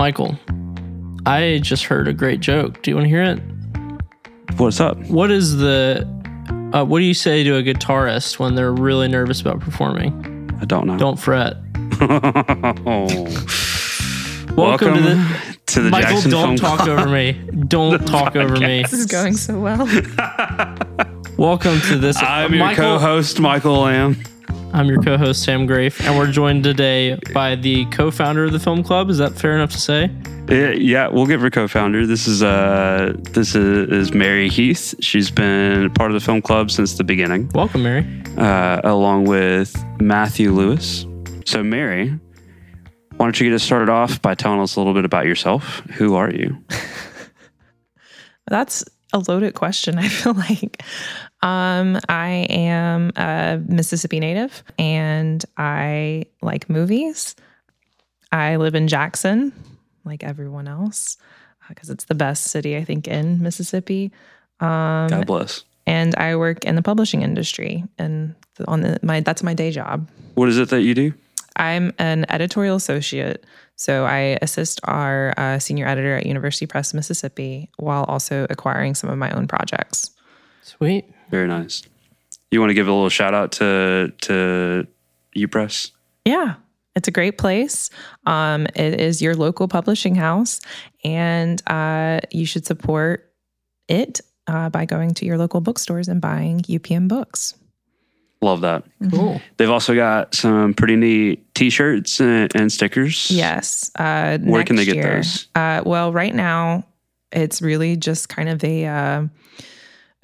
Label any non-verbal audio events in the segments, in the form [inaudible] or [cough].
Michael, I just heard a great joke. Do you want to hear it? What's up? What is the uh, what do you say to a guitarist when they're really nervous about performing? I don't know. Don't fret. [laughs] oh. Welcome, to the to the Michael. Jackson Don't Film talk over me. Don't [laughs] talk over me. This is going so well. [laughs] Welcome to this. I'm your Michael- co-host, Michael Lamb. I'm your co-host Sam Grafe, and we're joined today by the co-founder of the film club. Is that fair enough to say? Yeah, yeah, we'll give her co-founder. This is uh, this is, is Mary Heath. She's been part of the film club since the beginning, Welcome, Mary. uh, along with Matthew Lewis. So, Mary, why don't you get us started off by telling us a little bit about yourself? Who are you? [laughs] That's a loaded question, I feel like. Um, I am a Mississippi native and I like movies. I live in Jackson, like everyone else, because it's the best city, I think, in Mississippi. Um, God bless. and I work in the publishing industry and on the my that's my day job. What is it that you do? I'm an editorial associate. So I assist our uh, senior editor at University Press Mississippi while also acquiring some of my own projects. Sweet. Very nice. You want to give a little shout out to to UPress? Yeah, it's a great place. Um, it is your local publishing house, and uh, you should support it uh, by going to your local bookstores and buying UPM books. Love that. Cool. They've also got some pretty neat T-shirts and, and stickers. Yes. Uh, Where can they get year. those? Uh, well, right now, it's really just kind of a, uh,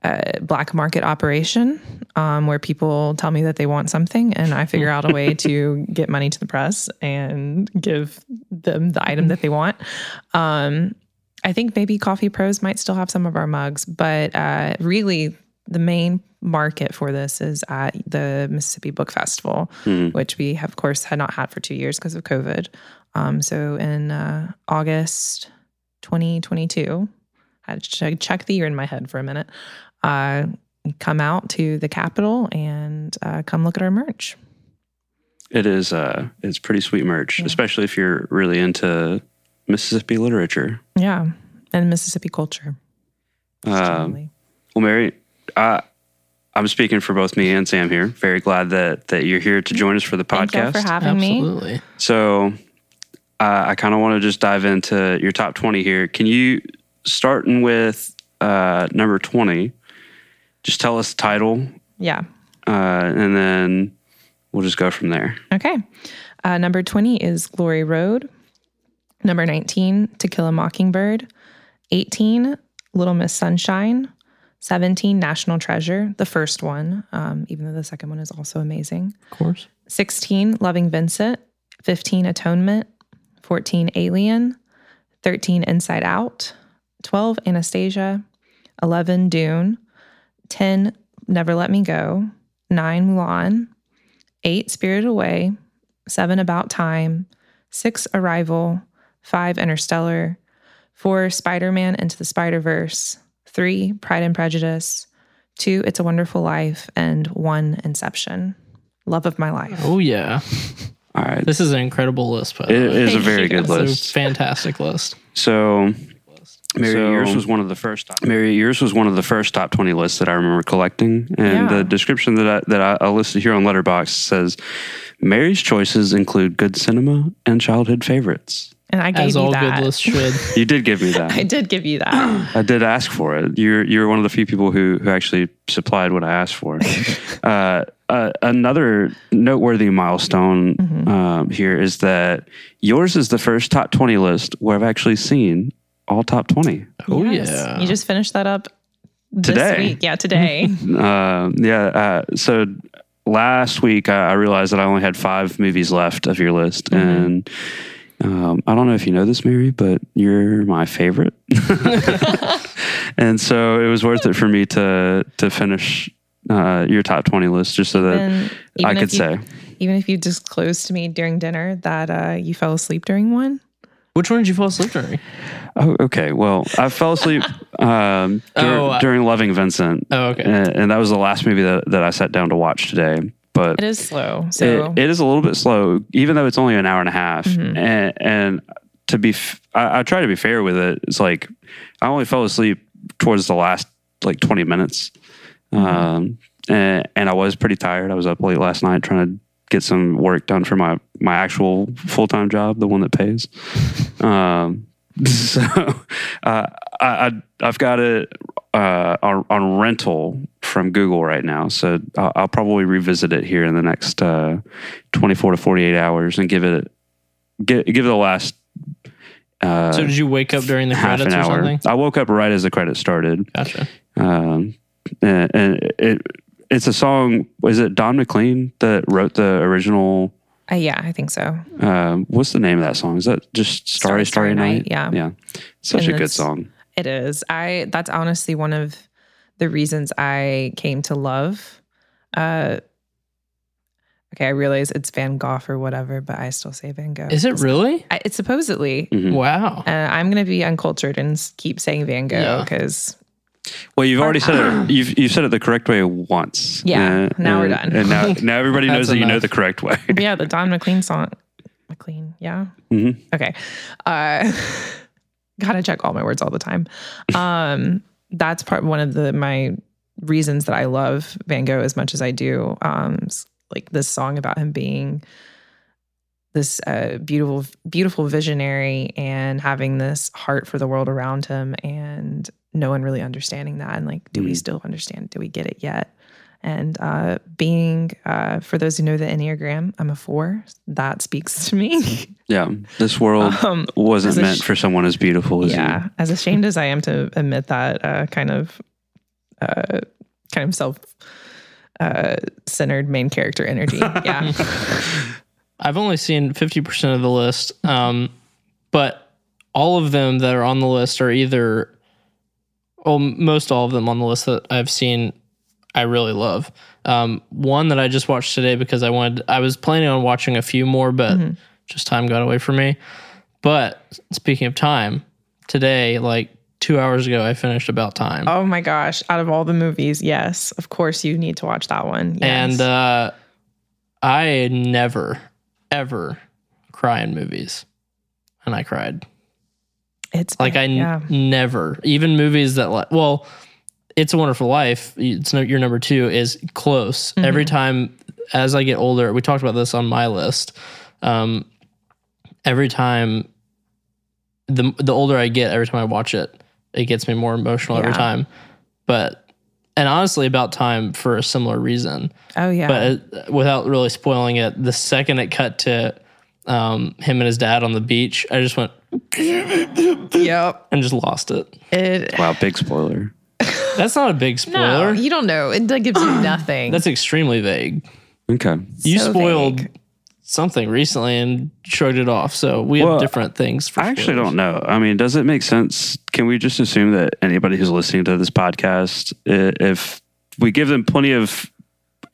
a black market operation um, where people tell me that they want something, and I figure out a way to get money to the press and give them the item that they want. Um, I think maybe Coffee Prose might still have some of our mugs, but uh, really, the main market for this is at the Mississippi Book Festival, Hmm. which we, have, of course, had not had for two years because of COVID. Um, so in uh, August 2022, I had to check the year in my head for a minute. Uh, come out to the Capitol and uh, come look at our merch. It is uh it's pretty sweet merch, Yeah. especially if you're really into Mississippi literature. Yeah, and Mississippi culture. Um, well, Mary, I I'm speaking for both me and Sam here. Very glad that that you're here to join us for the podcast. Thank you for having me. Absolutely. so, uh, I kind of want to just dive into your top 20 here. Can you starting with uh, number 20? Just tell us the title, Yeah. uh, and then we'll just go from there. Okay. Uh, number 20 is Glory Road. Number 19, To Kill a Mockingbird. 18, Little Miss Sunshine. 17, National Treasure, the first one, um, even though the second one is also amazing. Of course. 16, Loving Vincent. 15, Atonement. 14, Alien. 13, Inside Out. 12, Anastasia. 11, Dune. 10, Never Let Me Go. 9, Mulan. 8, Spirited Away. 7, About Time. 6, Arrival. 5, Interstellar. 4, Spider Man Into the Spider Verse. 3, Pride and Prejudice. 2, It's a Wonderful Life. And 1, Inception. Love of my life. Oh yeah. All right. This is an incredible list, but the It way. is a very good It's a list. fantastic list. So, Mary, So- yours was one of the first. Mary, yours was one of the first top twenty lists that I remember collecting, and Yeah. the description that I, that I, I listed here on Letterboxd says, "Mary's choices include good cinema and childhood favorites." And I gave As you all that. good lists should. [laughs] You did give me that. I did give you that. [clears throat] I did ask for it. You're you're one of the few people who who actually supplied what I asked for. [laughs] uh, uh, another noteworthy milestone Mm-hmm. um, here is that yours is the first top twenty list where I've actually seen all top twenty. Oh Yes. yeah. You just finished that up this Today. week. Yeah, today. [laughs] [laughs] Uh, yeah. Uh, so last week I, I realized that I only had five movies left of your list, and um, I don't know if you know this, Mary, but you're my favorite, [laughs] and so it was worth it for me to to finish uh, your top twenty list just so that I could you- say. even if you disclosed to me during dinner that uh, you fell asleep during one. Which one did you fall asleep during? Oh, okay. Well, I fell asleep [laughs] um, dur- Oh, I- during Loving Vincent, Oh, okay. and, and that was the last movie that, that I sat down to watch today. But It is slow. So it, it is a little bit slow, even though it's only an hour and a half. Mhm. And, and to be, f- I, I try to be fair with it. It's like I only fell asleep towards the last like 20 minutes. Um, and, and I was pretty tired. I was up late last night trying to get some work done for my, my actual full time job, the one that pays. [laughs] Um, [laughs] so uh, I, I, I've got it uh, on, on rental from Google right now. So I'll, I'll probably revisit it here in the next uh, 24 to 48 hours and give it give, give it the last uh, So did you wake up during the half credits or something? I woke up right as the credits started. Gotcha. Um, and, and it it's a song. Is it Don McLean that wrote the original? Uh, yeah, I think so. Um, what's the name of that song? Is that just Starry Starry, Starry, Starry Night? Night, yeah. yeah. Such And a good song. It is. I that's honestly one of the reasons I came to love. Uh okay, I realize it's Van Gogh or whatever, but I still say Van Gogh. Is it really? I, it's supposedly. Mhm. Wow. Uh, I'm gonna be uncultured and keep saying Van Gogh Yeah. because Well, you've already said it. You've you've said it the correct way once. Yeah, Uh, now we're done. And now [laughs] now everybody knows that you know the correct way. [laughs] yeah, the Don McLean song. McLean, yeah. Mhm. Okay. Uh, [laughs] gotta check all my words all the time. Um, that's part one of the my reasons that I love Van Gogh as much as I do. Um, like this song about him being this uh, beautiful, beautiful visionary and having this heart for the world around him, and no one really understanding that. And like, do we Mhm. still understand? Do we get it yet? And uh, being, uh, for those who know the Enneagram, I'm a four. That speaks to me. [laughs] Yeah, this world um, wasn't meant sh- for someone as beautiful as yeah, as ashamed as I am to admit that uh, kind of, uh, kind of self uh, centered main character energy. [laughs] Yeah. [laughs] I've only seen 50% of the list. Um, but all of them that are on the list are either, well, most all of them on the list that I've seen, I really love. Um, one that I just watched today because I wanted, I was planning on watching a few more, but Mhm. just time got away from me. But speaking of time, today, like two hours ago, I finished About Time. oh my gosh! Out of all the movies, yes, of course you need to watch that one. Yes. And uh, I never, ever cry in movies. And I cried. It's Like I n- yeah. never, even movies that like, well, It's a Wonderful Life. It's no, your number two is close. Every time as I get older, we talked about this on my list. Um, every time the the older I get, every time I watch it, it gets me more emotional every time. But and honestly, about time for a similar reason. Oh yeah. But uh, without really spoiling it, the second it cut to um, him and his dad on the beach, I just went yep. and just lost it. It. Wow, big spoiler. That's not a big No, spoiler. you don't know. It gives you [clears throat] nothing. That's extremely vague. Okay. You So spoiled vague. something recently and shrugged it off. So we have different things. For sure. I actually spoilers. don't know. I mean, does it make sense? Can we just assume that anybody who's listening to this podcast, i- if we give them plenty of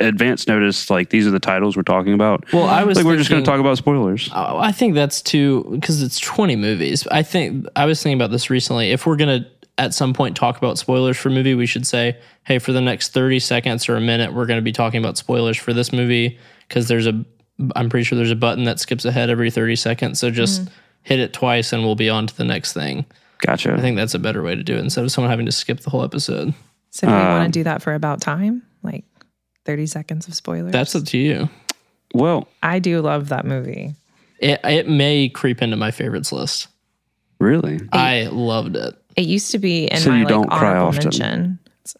advance notice, like these are the titles we're talking about, Well, I was like we're just going to talk about spoilers. Oh, I think that's too because it's 20 movies. I think I was thinking about this recently. If we're gonna at some point talk about spoilers for a movie, we should say, hey, for the next 30 seconds or a minute, we're gonna be talking about spoilers for this movie because there's a I'm pretty sure there's a button that skips ahead every 30 seconds. So just hit it twice and we'll be on to the next thing. Gotcha. I think that's a better way to do it instead of someone having to skip the whole episode. so do we want um, to do that for about time? Like thirty seconds of spoilers. That's up to you. well, I do love that movie. It, it may creep into my favorites list. really? I loved it. It used to be in So my you like don't cry honorable often? mention.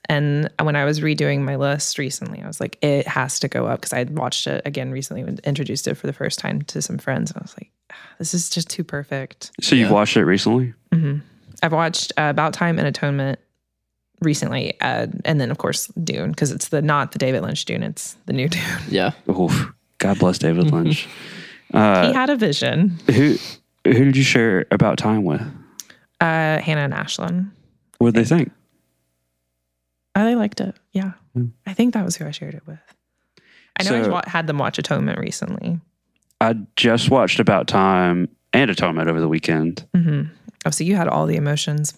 And when I was redoing my list recently, I was like, it has to go up because I had watched it again recently and introduced it for the first time to some friends. And I was like, "Ah, this is just too perfect. So you've watched it recently? I've watched uh, About Time and Atonement recently, uh, and then of course Dune because it's the not the David Lynch Dune, it's the new Dune. [laughs] Yeah. Oof. God bless David Lynch. uh, he had a vision. who who did you share about time with? Uh, Hannah and Ashlyn. What did they think? I really liked it. Yeah, Hmm. I think that was who I shared it with. I know I So- wa- had them watch Atonement recently. I just watched About Time and Atonement over the weekend. Mm-hmm. Oh, so you had all the emotions.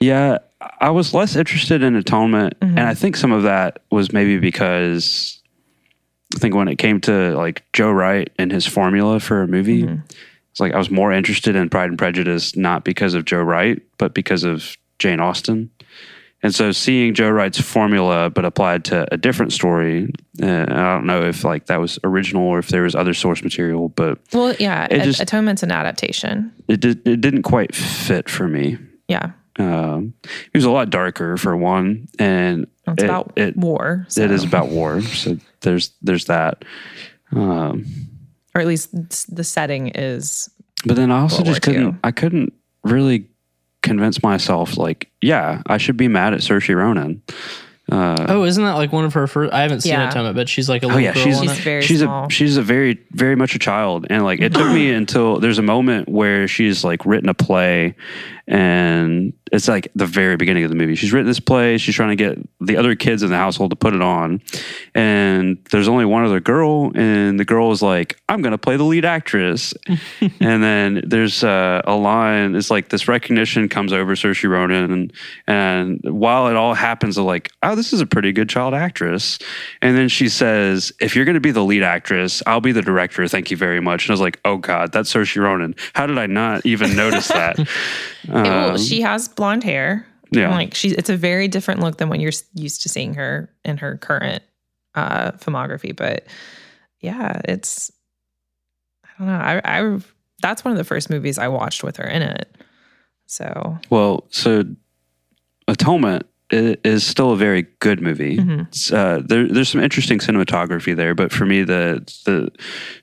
Yeah, I was less interested in Atonement, Mhm. and I think some of that was maybe because I think when it came to like Joe Wright and his formula for a movie, Mhm. It's like I was more interested in Pride and Prejudice not because of Joe Wright, but because of Jane Austen. And so seeing Joe Wright's formula but applied to a different story, uh, I don't know if like that was original or if there was other source material, but Well, yeah, It just- Atonement's an adaptation. it did, it didn't quite fit for me. Yeah, Um, it was a lot darker for one, and it's it, about it, war. So. it is about war. So there's there's that. Um, or at least the setting is. But then I also World just War couldn't. I couldn't really convince myself. Like, yeah, I should be mad at Saoirse Ronan. Uh, Oh, isn't that like one of her first? I haven't seen Yeah. Atonement, but she's like a oh little yeah, girl she's She's very she's small. a she's a very very much a child, and like it took me [clears throat] until there's a moment where she's like written a play, and it's like the very beginning of the movie. She's written this play. She's trying to get the other kids in the household to put it on, and there's only one other girl, and the girl is like, "I'm gonna play the lead actress," [laughs] and then there's uh, a line. It's like this recognition comes over Saoirse Ronan, and and while it all happens, they're like, "Oh, this is a pretty good child actress," and then she says, "If you're gonna be the lead actress, I'll be the director. Thank you very much." And I was like, "Oh God, that's Saoirse Ronan. How did I not even notice that?" [laughs] well, Um, she has blonde hair. yeah. Like she's it's a very different look than what you're used to seeing her in her current uh filmography. But yeah, it's I don't know. I I that's one of the first movies I watched with her in it. So Well, so Atonement is still a very good movie. Mhm. Uh, there, there's some interesting cinematography there, but for me, the the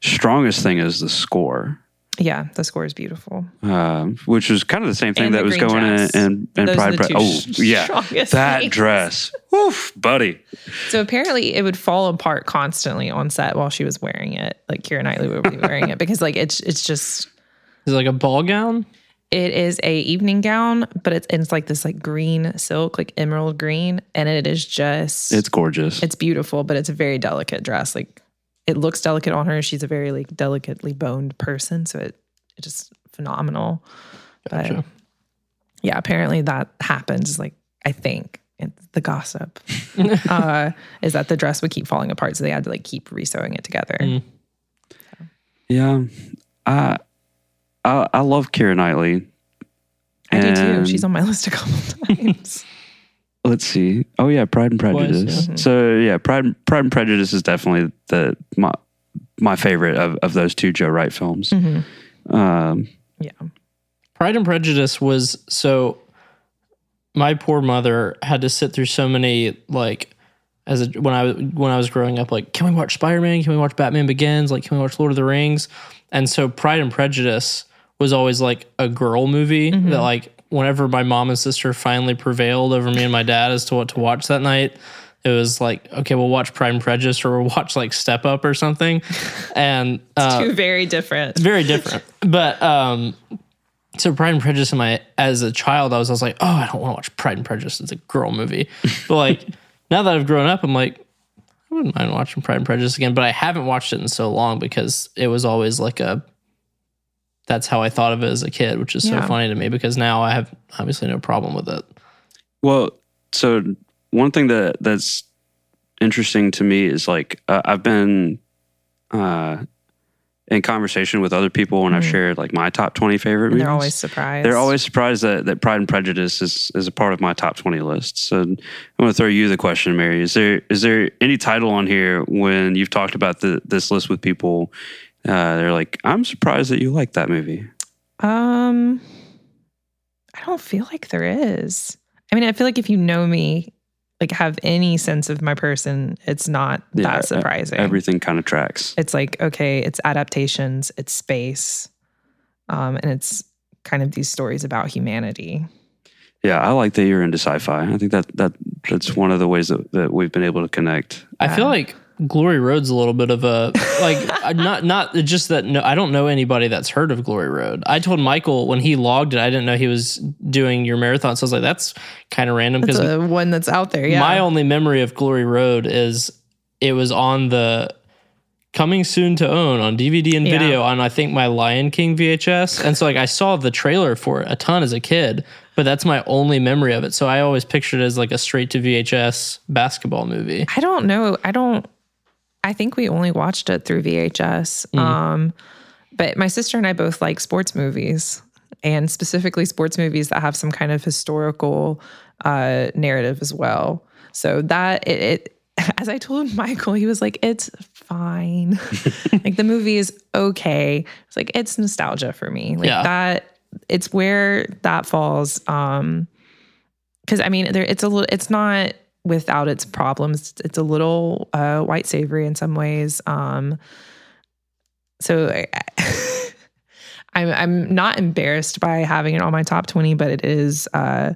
strongest thing is the score, yeah, the score is beautiful. um, which was kind of the same thing And that was going in, dress. in, in Those are Pride. the Pre- two oh, sh- yeah, that things. dress, Woof, buddy. So apparently it would fall apart constantly on set while she was wearing it. Like Keira Knightley would be wearing it because like it's it's just Is it like a ball gown? It is a evening gown, but it's it's like this like green silk, like emerald green, and it is just It's gorgeous. it's beautiful, but it's a very delicate dress. Like it looks delicate on her. She's a very like delicately boned person, so it it just phenomenal. Gotcha. But yeah, apparently that happens. Like I think it's the gossip [laughs] uh, is that the dress would keep falling apart, so they had to like keep resewing it together. Mm. yeah, I, I I love Keira Knightley. I do too. She's on my list a couple [laughs] times. Let's see. Oh yeah, Pride and Prejudice. yeah. So yeah, Pride Pride and Prejudice is definitely the my my favorite of, of those two Joe Wright films. Mhm. Um, Yeah. Pride and Prejudice was so. My poor mother had to sit through so many like, as a, when I was when I was growing up, like, can we watch Spider Man? Can we watch Batman Begins? Like, can we watch Lord of the Rings? And so Pride and Prejudice was always like a girl movie that like whenever my mom and sister finally prevailed over me and my dad as to what to watch that night. It was like, okay, we'll watch Pride and Prejudice or we'll watch like Step Up or something. [laughs] And uh, Two very different. very different. [laughs] But um, so Pride and Prejudice, in my as a child, I was, I was like, oh, I don't want to watch Pride and Prejudice. It's a girl movie. But like [laughs] now that I've grown up, I'm like, I wouldn't mind watching Pride and Prejudice again. But I haven't watched it in so long because it was always like a. That's how I thought of it as a kid, which is Yeah. so funny to me because now I have obviously no problem with it. well, so one thing that that's interesting to me is like uh, I've been uh, in conversation with other people when I've Mhm. shared like my top twenty favorite And movies. they're always surprised. They're always surprised that, that Pride and Prejudice is, is a part of my top twenty list. So I'm going to throw you the question, Mary. Is there is there any title on here when you've talked about the, this list with people? Uh, they're like, I'm surprised that you like that movie. Um, I don't feel like there is. I mean, I feel like if you know me, like have any sense of my person, it's not Yeah, that surprising. Everything kind of tracks. it's like okay, it's adaptations, it's space, um, and it's kind of these stories about humanity. Yeah, I like that you're into sci-fi. I think that that that's one of the ways that, that we've been able to connect. I feel like Glory Road's a little bit of a like [laughs] not not just that no I don't know anybody that's heard of Glory Road. I told Michael when he logged it I didn't know he was doing your marathon. So I was like that's kind of random because a one that's out there. Yeah, my only memory of Glory Road is it was on the coming soon to own on DVD and Yeah. video on I think my Lion King VHS. And so like I saw the trailer for it a ton as a kid, but that's my only memory of it. So I always pictured it as like a straight to VHS basketball movie. I don't know. I don't. I think we only watched it through VHS. Mm. Um, But my sister and I both like sports movies, and specifically sports movies that have some kind of historical uh, narrative as well. So that it, it, [laughs] as I told Michael, he was like, "It's fine. [laughs] like the movie is okay. It's like it's nostalgia for me. Like Yeah. that. It's where that falls. Um, because I mean, there it's a little. It's not without its problems. It's a little uh, white savory in some ways. Um, so I, [laughs] I'm I'm not embarrassed by having it on my top twenty, but it is uh,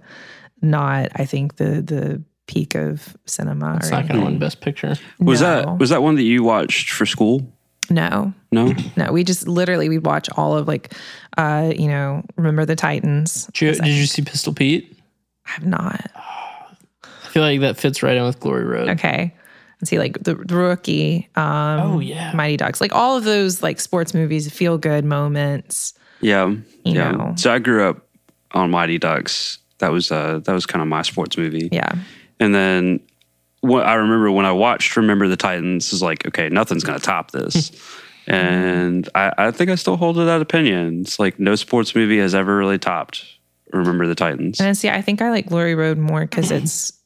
not. I think the the peak of cinema. It's or not going to win. Best Picture. Was that was that one that you watched for school? no? No. No, we just literally we watch all of like, uh, you know, remember the Titans. Did you, did you see Pistol Pete? I have not. I feel like that fits right in with Glory Road. Okay. And see like the, the rookie, um, Oh, yeah. Mighty Ducks, like all of those like sports movies, feel good moments. Yeah. You yeah. know. So I grew up on Mighty Ducks. That was uh that was kind of my sports movie. Yeah. And then what I remember when I watched Remember the Titans is like, okay, nothing's gonna top this. [laughs] and I, I think I still hold to that opinion. It's like no sports movie has ever really topped Remember the Titans. And see, I think I like Glory Road more because it's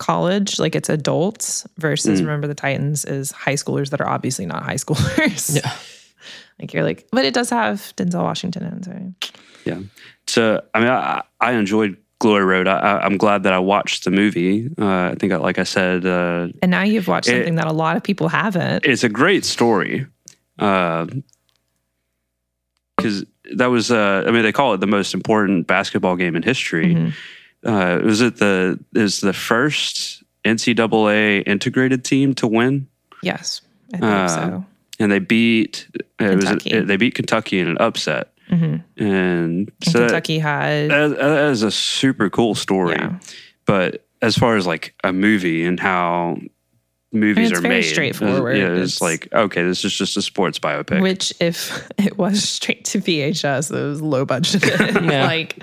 college, like it's adults versus Mm. Remember the Titans is high schoolers that are obviously not high [laughs] schoolers. Yeah. like you're like, but it does have Denzel Washington in it. So. Yeah. So I mean, I, I enjoyed Glory Road. I, I'm glad that I watched the movie. Uh, I think, I, like I said, uh, And now you've watched It- something that a lot of people haven't. it's a great story. Because that was, uh, I mean, they call it the most important basketball game in history. Mhm. Uh, was it the is the first NCAA integrated team to win? Yes, I think Uh, so. And they beat it was Kentucky. they beat Kentucky in an upset. hmm And And so that- Kentucky had, that, that is a super cool story. yeah. But as far as like a movie and how movies it's are very made, straightforward. Yeah, it's, It's- like okay, this is just a sports biopic. Which, if [laughs] it was straight to VHS, it was low budget. [laughs] [laughs] Yeah. like,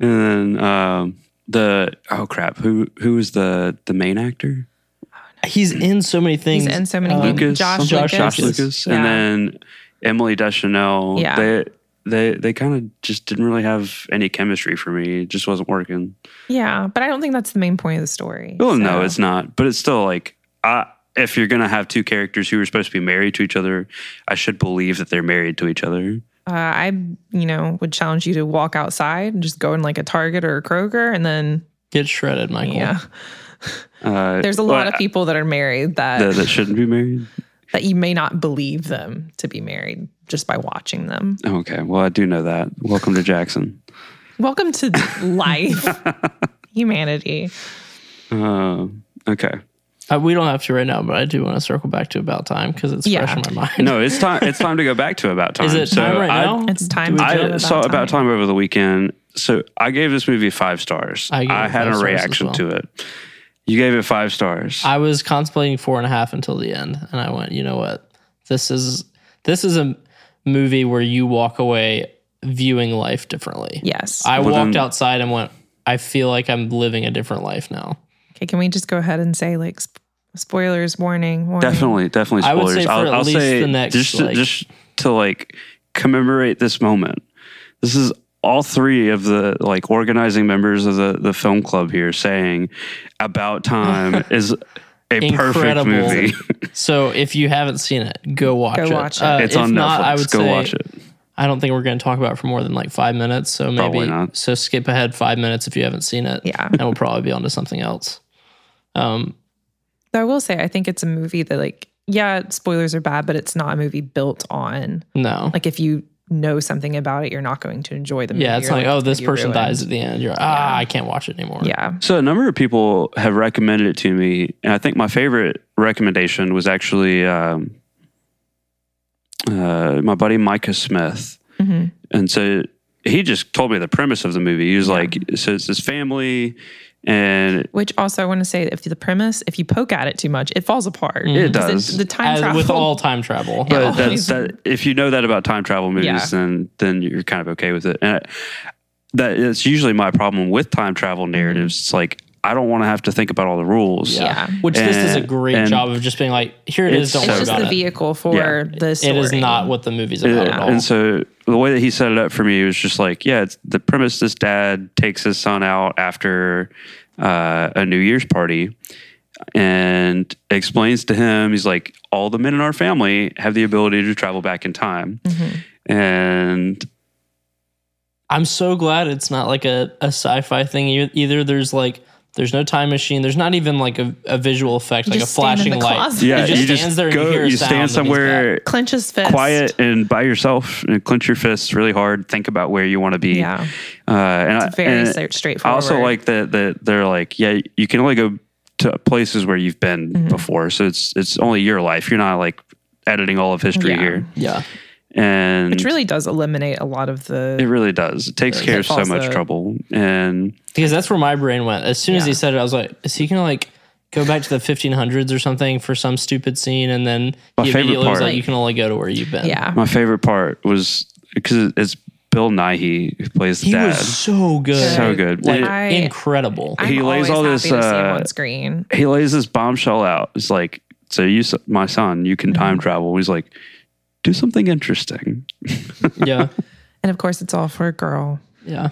and then um, the oh crap, who who is the the main actor? He's in so many things. he's in so many Uh, games. Lucas, Josh, something? Lucas. Josh Lucas, Yeah. and then Emily Deschanel. Yeah. they they they kind of just didn't really have any chemistry for me. It just wasn't working. Yeah, but I don't think that's the main point of the story. Well, no, it's not. But it's still like, I, if you're gonna have two characters who are supposed to be married to each other, I should believe that they're married to each other. Uh, I, you know, would challenge you to walk outside and just go in like a Target or a Kroger, and then Get shredded, Michael. yeah, Uh, there's a lot well, of people that are married that that, that shouldn't be married. that you may not believe them to be married just by watching them. Okay, well, I do know that. Welcome to Jackson. Welcome to [laughs] life, [laughs] humanity. Uh, okay, Uh, we don't have to right now, but I do want to circle back to about time because it's Yeah. fresh in my mind. no, it's time. It's time to go back to about time. [laughs] Is it So time right I, now? It's time. Do to we- do I About saw about time over the weekend. So I gave this movie five stars. I I, gave it had five a reaction well. to it. You gave it five stars. I was contemplating four and a half until the end, and I went, you know what? This is this is a movie where you walk away viewing life differently. Yes. I Well, walked then- outside and went, I feel like I'm living a different life now. okay. Can we just go ahead and say like sp- spoilers? Warning. warning. Definitely, definitely I would spoilers. say for I'll, at I'll least say the next, just to, like- just to like commemorate this moment. This is all three of the like organizing members of the the film club here saying about time [laughs] is a perfect movie. [laughs] So if you haven't seen it, go watch Go it. watch it. Uh, it's if on not, Netflix. I would Go say watch it. I don't think we're going to talk about it for more than like five minutes. So maybe not. so skip ahead five minutes if you haven't seen it. Yeah. and we'll probably be on to something else. Um, Though I will say, I think it's a movie that like, yeah, spoilers are bad, but it's not a movie built on no, like if you know something about it, you're not going to enjoy the movie. yeah, it's You're like, oh, this person ruined. dies at the end. You're ah, I can't watch it anymore. Yeah. So a number of people have recommended it to me, and I think my favorite recommendation was actually um, uh, my buddy Micah Smith. hmm And so he just told me the premise of the movie. He was like, so it's this family, and Which also I want to say, if the premise, if you poke at it too much, it falls apart. It Because does. The time As travel with all time travel. but Yeah. that's, that, if you know that about time travel movies, Yeah. then then you're kind of okay with it. And I, that it's usually my problem with time travel narratives. Mm-hmm. It's like I don't want to have to think about all the rules. Yeah. Which this is a great and job of just being like, here it is. it's Don't It's worry so just the vehicle for Yeah. the story. It is not what the movie's about at all. And so the way that he set it up for me was just like, yeah, it's the premise this dad takes his son out after uh, a New Year's party and explains to him, he's like, all the men in our family have the ability to travel back in time. And I'm so glad it's not like a, a sci-fi thing e- either. There's like there's no time machine. There's not even like a, a visual effect, like a just stand in flashing light. closet. yeah, He just you just stands there and you hear a you sound stand somewhere clench his fist. quiet and by yourself and clench your fists really hard. Think about where you want to be. Yeah. Uh, and It's very and straight- I straightforward. also like that that they're like, yeah, you can only go to places where you've been Mm-hmm. before, so it's it's only your life. You're not like editing all of history Yeah. here, Yeah. And Which really does eliminate a lot of the. it really does. It takes care of so much that- trouble, and Because that's where my brain went. As soon as he said it, I was like, is he gonna like go back to the 1500s or something for some stupid scene? And then My he favorite immediately was part- like, you can only go to where you've been. yeah. my favorite part was because it's Bill Nighy who plays the He dad. was so good. so good. Like I- incredible. I'm he lays always all happy this, to see him uh, on screen. he lays this bombshell out. It's like, so you, my son, you can Mm-hmm. time travel. He's like, do something interesting. [laughs] yeah. And of course, it's all for a girl Yeah.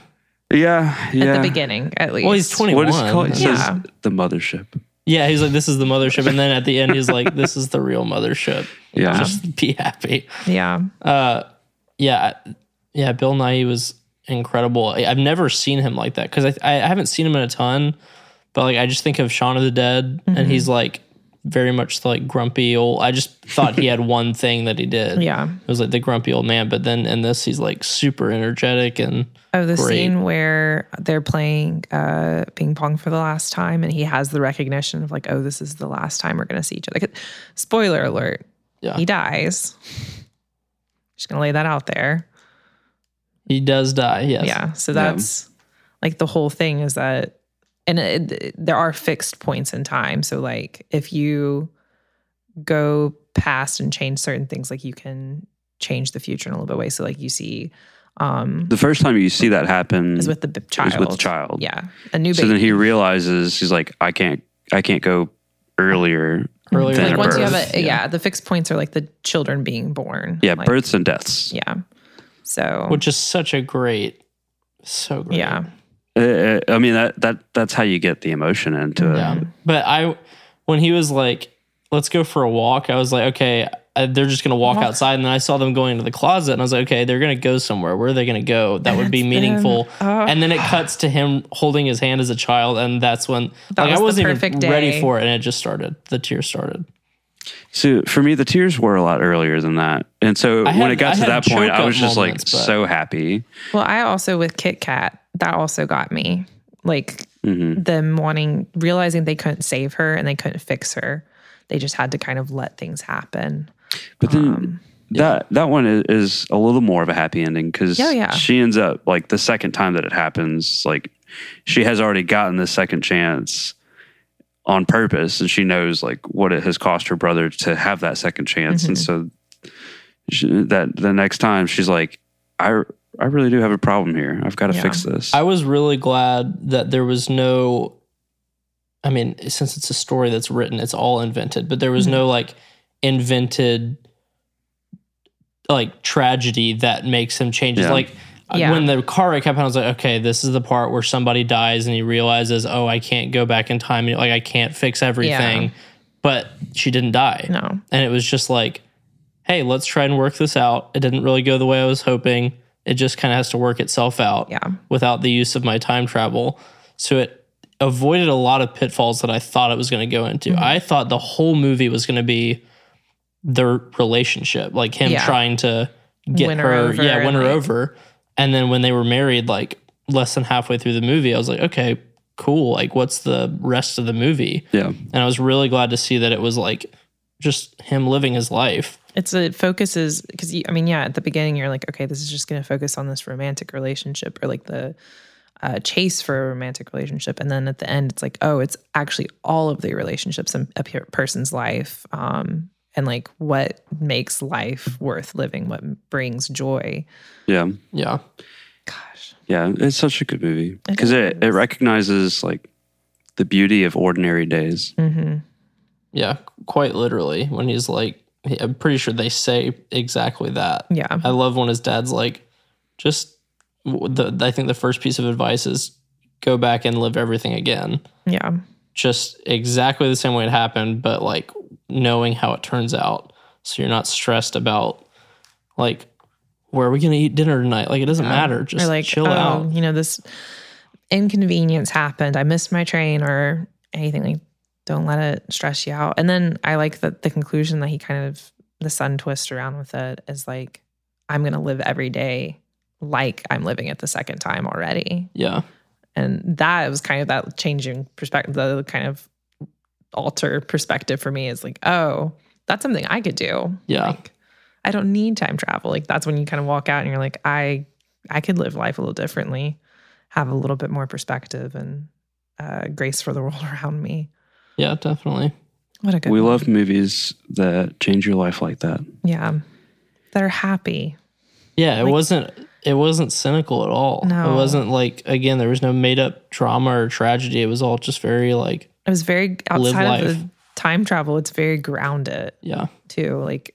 Yeah, yeah. at the beginning, at least. Well, he's 21. What is it called? It says Yeah. the mothership. Yeah, he's like, this is the mothership. And then at the end, he's like, this is the real mothership. Yeah. Just be happy. Yeah. Uh, yeah. Yeah. Bill Nighy was incredible. I- I've never seen him like that because I, I haven't seen him in a ton, but like, I just think of Shaun of the Dead and he's like very much like grumpy old. I just thought he had [laughs] one thing that he did. Yeah. It was like the grumpy old man. But then in this, he's like super energetic and Oh, the Great. scene where they're playing uh, ping pong for the last time, and he has the recognition of like, oh, this is the last time we're going to see each other. Spoiler alert: Yeah. he dies. Just gonna lay that out there. he does die. Yes. Yeah. So that's like the whole thing is that, and it, it- there are fixed points in time. So like if you go past and change certain things, like you can change the future in a little bit of way. So like you see, um, The first time you see that happen is with the b- is child. with the child. Yeah, a new Baby. So then he realizes he's like, I can't, I can't go earlier. Earlier than than a like once you birth. have a yeah. the fixed points are like the children being born. Yeah, Like, births and deaths. Yeah. So Which is such a great, so great. yeah, Uh, uh, I mean that that that's how you get the emotion into it. Yeah. But I, when he was like, let's go for a walk, I was like, okay, uh, they're just going to walk outside. And then I saw them going into the closet and I was like, okay, they're going to go somewhere. Where are they going to go? That would be meaningful. them. Oh. and then it cuts to him holding his hand as a child. And that's when, That like, was I wasn't perfect even ready for it. And it just started. The tears started. So for me, the tears were a lot earlier than that, and so I when had- it got I to had that point, I choke-up was just like moments, but- so happy. Well, I also with Kit Kat, that also got me. Like Mm-hmm. them wanting, realizing they couldn't save her and they couldn't fix her. They just had to kind of let things happen. But then Um, that that one is, is a little more of a happy ending because Oh, yeah. she ends up like the second time that it happens, like she has already gotten the second chance on purpose, and she knows like what it has cost her brother to have that second chance, and Mm-hmm. so she, that the next time she's like, I I really do have a problem here. I've got to Yeah. fix this. I was really glad that there was no. I mean, since it's a story that's written, it's all invented, but there was no like invented like tragedy that makes him change. Yeah. Like Yeah. when the car wreck happened, I was like, okay, this is the part where somebody dies and he realizes, oh, I can't go back in time. Like I can't fix everything. Yeah. But she didn't die. No. And it was just like, hey, let's try and work this out. It didn't really go the way I was hoping. It just kind of has to work itself out Yeah. without the use of my time travel. So it avoided a lot of pitfalls that I thought it was going to go into. Mm-hmm. I thought the whole movie was going to be their relationship, like him Yeah. trying to get Win her her, yeah, win her like- over. And then when they were married, like less than halfway through the movie, I was like, okay, cool. Like, what's the rest of the movie? yeah. And I was really glad to see that it was like just him living his life. It's it focuses because I mean, yeah, at the beginning you're like, okay, this is just going to focus on this romantic relationship or like the uh, chase for a romantic relationship, and then at the end, it's like, oh, it's actually all of the relationships in a person's life, um, and like what makes life worth living, what brings joy. Yeah. Yeah. Gosh, Yeah, it's such a good movie because it, it recognizes like the beauty of ordinary days. Mm-hmm. Yeah, quite literally. When he's like, I'm pretty sure they say exactly that. Yeah. I love when his dad's like, just the. I think the first piece of advice is go back and live everything again. Yeah. Just exactly the same way it happened, but like knowing how it turns out, so you're not stressed about like where are we gonna eat dinner tonight? Like it doesn't matter. Just or like, chill oh, out. you know, this inconvenience happened. I missed my train or anything. Like, don't let it stress you out. And then I like that the conclusion that he kind of the sun twist around with it is like, I'm gonna live every day like I'm living it the second time already. Yeah, And that was kind of that changing perspective, the kind of alter perspective for me is like, oh, that's something I could do. yeah, Like, I don't need time travel. Like that's when you kind of walk out and you're like, I I could live life a little differently, have a little bit more perspective and uh, grace for the world [laughs] around me. yeah, definitely. What a good We one. love movies that change your life like that. yeah that are happy. Yeah, it Like- wasn't it wasn't cynical at all. No. It wasn't like again, there was no made up drama or tragedy. It was all just very like It was very outside of the time travel. It's very grounded yeah. too. Like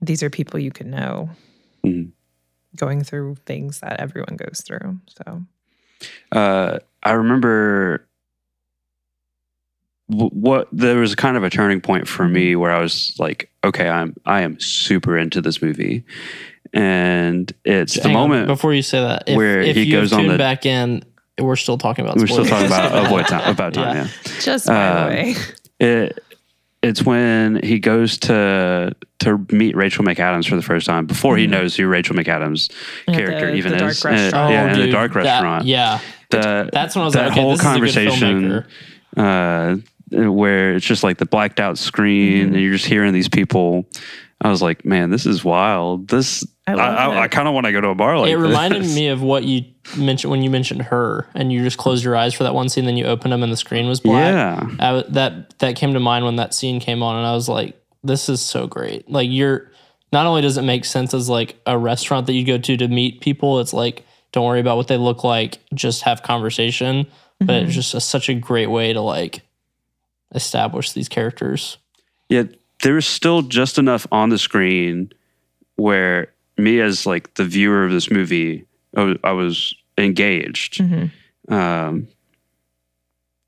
these are people you could know Mhm. going through things that everyone goes through. So Uh, I remember what there was kind of a turning point for me where I was like, okay, I'm I am super into this movie, and it's the Hang on, moment before you say that, if, where if he you goes on the- back in, we're still talking about we're still talking about [laughs] about time. About time Yeah. yeah. just by Uh, the way, it it's when he goes to to meet Rachel McAdams for the first time before he Mhm. knows who Rachel McAdams character the- even the dark is. Uh, restaurant. yeah, in the Oh, dude, dark that- restaurant. yeah, The- that's when I was that like, okay, whole this is a good conversation uh, where it's just like the blacked out screen Mhm. and you're just hearing these people. I was like, man, this is wild. This I I, I, kind of want to go to a bar like it this. reminded [laughs] me of what you mentioned when you mentioned her, and you just closed your eyes for that one scene, then you opened them, and the screen was black. Yeah, I w that that came to mind when that scene came on, and I was like, "This is so great!" Like you're not only does it make sense as like a restaurant that you go to to meet people, it's like don't worry about what they look like, just have conversation. But Mm-hmm. it's just a, such a great way to like establish these characters. yeah. there's still just enough on the screen where me as like the viewer of this movie, I was, I was engaged. Mhm. Um,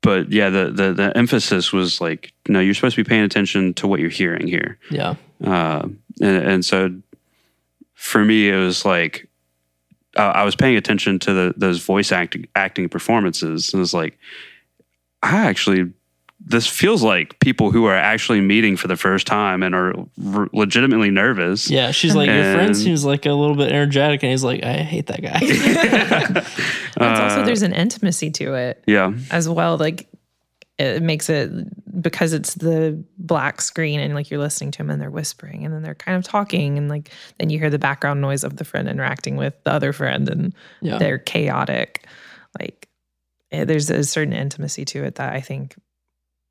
but yeah, the, the the emphasis was like, no, you're supposed to be paying attention to what you're hearing here. Yeah, Uh, and, and so for me, it was like I I was paying attention to the, those voice acting acting performances, and it was like, I actually this feels like people who are actually meeting for the first time and are r- legitimately nervous. yeah. She's like, your friend seems like a little bit energetic, and he's like, I hate that guy. [laughs] It's also Uh, there's an intimacy to it yeah, as well. Like it makes it because it's the black screen and like you're listening to them and they're whispering and then they're kind of talking and like then you hear the background noise of the friend interacting with the other friend and yeah, they're chaotic. Like eh, there's a certain intimacy to it that I think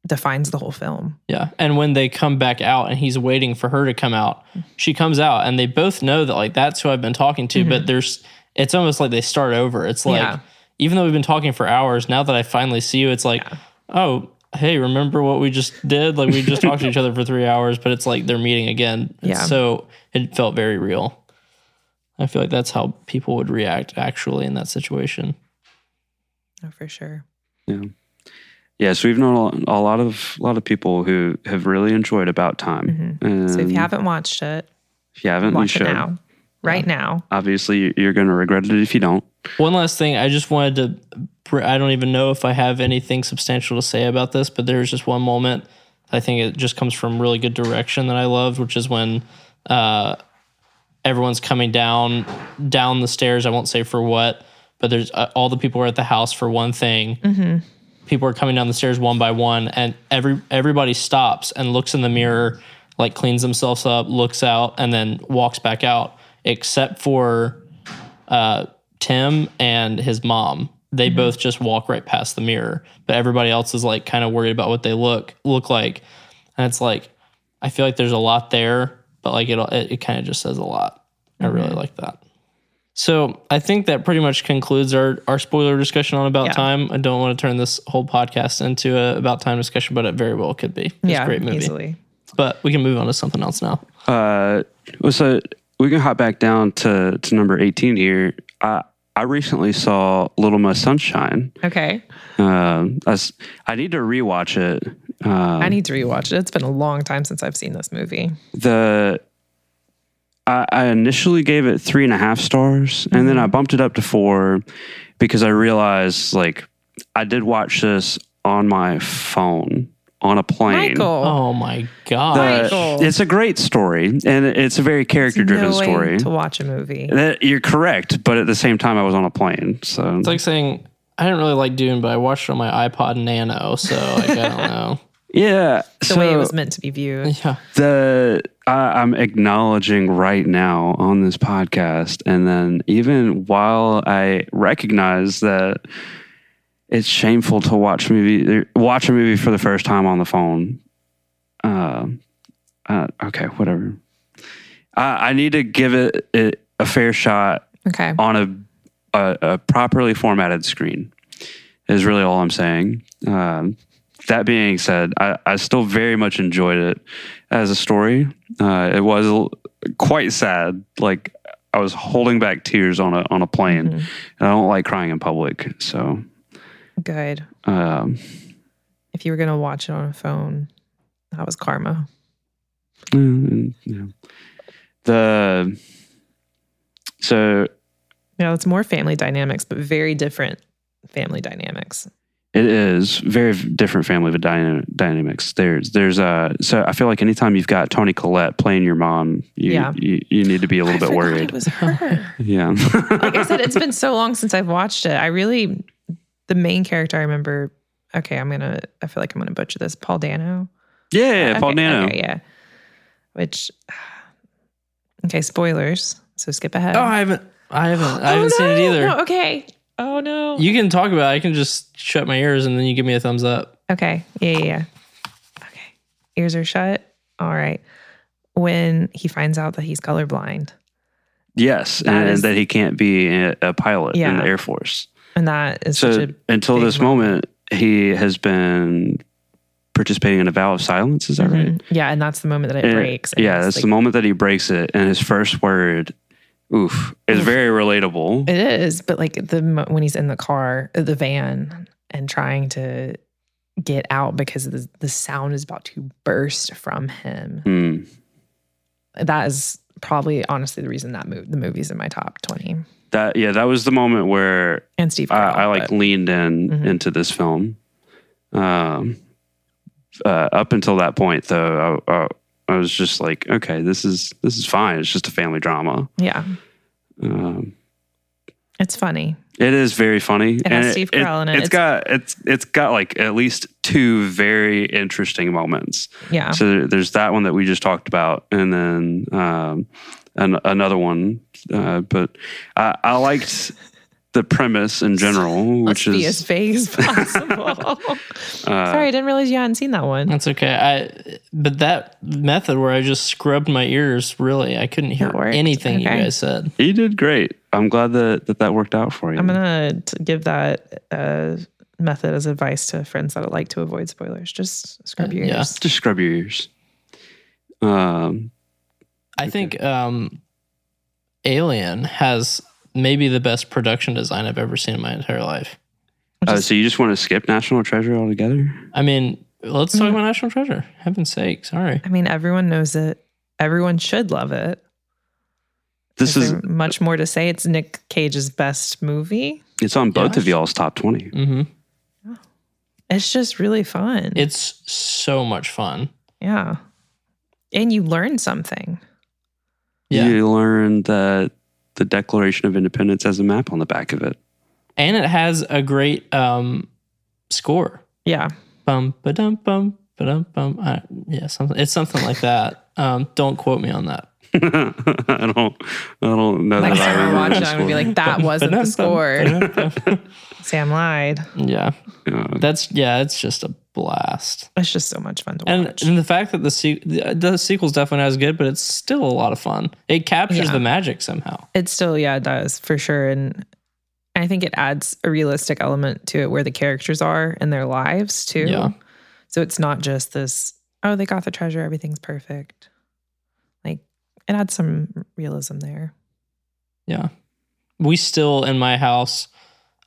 defines the whole film. Yeah. And when they come back out and he's waiting for her to come out, she comes out and they both know that like that's who I've been talking to, but mhm. there's it's almost like they start over. It's like Yeah. even though we've been talking for hours, now that I finally see you, it's like, oh, hey, remember what we just did? Like we just talked to each other for three hours, but it's like they're meeting again. It's Yeah. So it felt very real. I feel like that's how people would react actually in that situation. Oh, for sure. yeah. Yeah, so we've known a lot of a lot of people who have really enjoyed About Time. And So if you haven't watched it, if you haven't, you watch should. it now. Right now. Obviously, you're going to regret it if you don't. One last thing, I just wanted to. I don't even know if I have anything substantial to say about this, but there's just one moment. I think it just comes from really good direction that I loved, which is when uh, everyone's coming down down the stairs. I won't say for what, but there's uh, all the people are at the house for one thing. People are coming down the stairs one by one, and every everybody stops and looks in the mirror, like cleans themselves up, looks out, and then walks back out, except for uh, Tim and his mom. They both just walk right past the mirror, but everybody else is like kind of worried about what they look look like, and it's like I feel like there's a lot there, but like it it, it kind of just says a lot. I really like that. So I think that pretty much concludes our, our spoiler discussion on About Yeah. Time. I don't want to turn this whole podcast into a About Time discussion, but it very well could be. It's yeah, a great movie. easily. But we can move on to something else now. Uh, so we can hop back down to, to number 18 here. I, I recently saw Little Miss Sunshine. Okay. Um, I, s- I need to rewatch it. Um, I need to rewatch it. It's been a long time since I've seen this movie. the I, I initially gave it three and a half stars, and then mm-hmm. I bumped it up to four because I realized like I did watch this on my phone on a plane. Michael. Oh my God. Michael. it's a great story, and it's a very character driven no way story. to watch a movie. That, you're correct, but at the same time, I was on a plane, so It's like saying, I didn't really like Dune, but I watched it on my iPod Nano. So like, I don't [laughs] know. Yeah. the so way it was meant to be viewed. Yeah. the I, I'm acknowledging right now on this podcast, and then even while I recognize that it's shameful to watch movie watch a movie for the first time on the phone. Uh, uh, okay, whatever. I, I need to give it, it a fair shot Okay. on a, a, a properly formatted screen is really all I'm saying. Um, that being said, I, I still very much enjoyed it as a story. Uh, it was l- quite sad. Like I was holding back tears on a on a plane, and I don't like crying in public. So Good. um, If you were gonna watch it on a phone, that was karma. mm, yeah. the so Yeah, it's more family dynamics, but very different family dynamics. It is very different family of dyna- dynamics. There's, there's, uh, so I feel like anytime you've got Toni Collette playing your mom, you, Yeah. you, you need to be a little I bit worried. It was her. [laughs] [laughs] yeah. like I said, it's been so long since I've watched it. I really, the main character I remember. Okay, I'm gonna. I feel like I'm gonna butcher this. Paul Dano. yeah, Paul okay, Dano. Okay, yeah. Which. [sighs] Okay, spoilers. So skip ahead. Oh, I haven't. I haven't. I [gasps] Oh, haven't seen it either. no, okay. Oh no. You can talk about it. I can just shut my ears and then you give me a thumbs up. Okay. Yeah, yeah, yeah. Okay. Ears are shut. All right. When he finds out that he's colorblind, Yes. That and is- that he can't be a, a pilot in the Air Force. and that is such So a until big this moment, he has been participating in a vow of silence. Is that right? Mhm. Yeah, and that's the moment that it And- breaks. and Yeah, that's like- the moment that he breaks it. And his first word, oof, it's very relatable. It is, but like the when he's in the car, uh, the van, and trying to get out because the the sound is about to burst from him. Hmm. That is probably honestly the reason that move the movie's in my top twenty. That yeah, that was the moment where And Steve, I, Carell, I like but- leaned in Mhm. into this film. Um, uh, up until that point, though, I, I, I was just like, okay, this is this is fine. It's just a family drama. yeah, Um, it's funny. it is very funny. It has Steve Carell in it. It's It's- got it's it's got like at least two very interesting moments. Yeah, So there's that one that we just talked about, and then um, an, another one. Uh, but I, I liked the premise in general, let's which be as is vague as possible. [laughs] [laughs] uh, Sorry, I didn't realize you hadn't seen that one. That's okay. I but that method where I just scrubbed my ears, really, I couldn't hear That worked. anything you guys said. you did great. I'm glad that that, that worked out for you. I'm gonna give that uh, method as advice to friends that like to avoid spoilers. Just scrub your Yeah. ears. just scrub your ears. Um, I think um, Alien has maybe the best production design I've ever seen in my entire life. uh, so you just want to skip National Treasure altogether? I mean, let's Mm-hmm. talk about National Treasure. Heaven's sake, sorry. I mean, everyone knows it. Everyone should love it. This is is much more to say. It's Nick Cage's best movie. it's on both of y'all's top twenty. hmm It's just really fun. It's so much fun. yeah. And you learn something. Yeah. You learn that the Declaration of Independence has a map on the back of it. And it has a great um, score. Yeah. Bum ba dum bum ba dum bum. I- Yeah, something. It's something like that. Um, don't quote me on that. I don't. I don't know Next that I time I remember watch the it, I'm gonna be like, that wasn't the score. Sam lied. Yeah, Yeah. that's yeah, it's just a blast. It's just so much fun to And, watch. and the fact that the se- the, the sequel's definitely not as good, but it's still a lot of fun. It captures Yeah. the magic somehow. It still, yeah, it does for sure. And I think it adds a realistic element to it where the characters are in their lives too. Yeah. So it's not just this, oh, they got the treasure, everything's perfect. It adds some realism there. Yeah. We still in my house,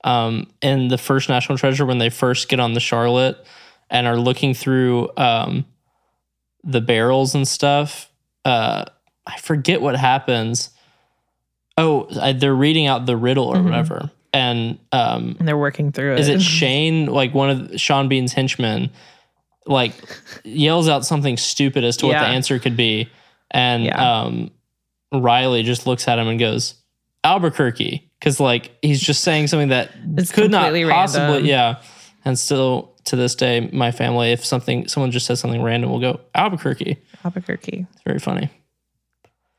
um, in the first National Treasure when they first get on the Charlotte and are looking through um the barrels and stuff. Uh I forget what happens. Oh, I, they're reading out the riddle or Mhm. whatever. And um And they're working through it. is it [laughs] Shane, like one of Sean Bean's henchmen, like yells out something stupid as to what the answer could be, and Yeah. um, Riley just looks at him and goes Albuquerque, because like he's just saying something that It's could not possibly, random. yeah. And still to this day, my family, if something someone just says something random, will go Albuquerque. Albuquerque. It's very funny.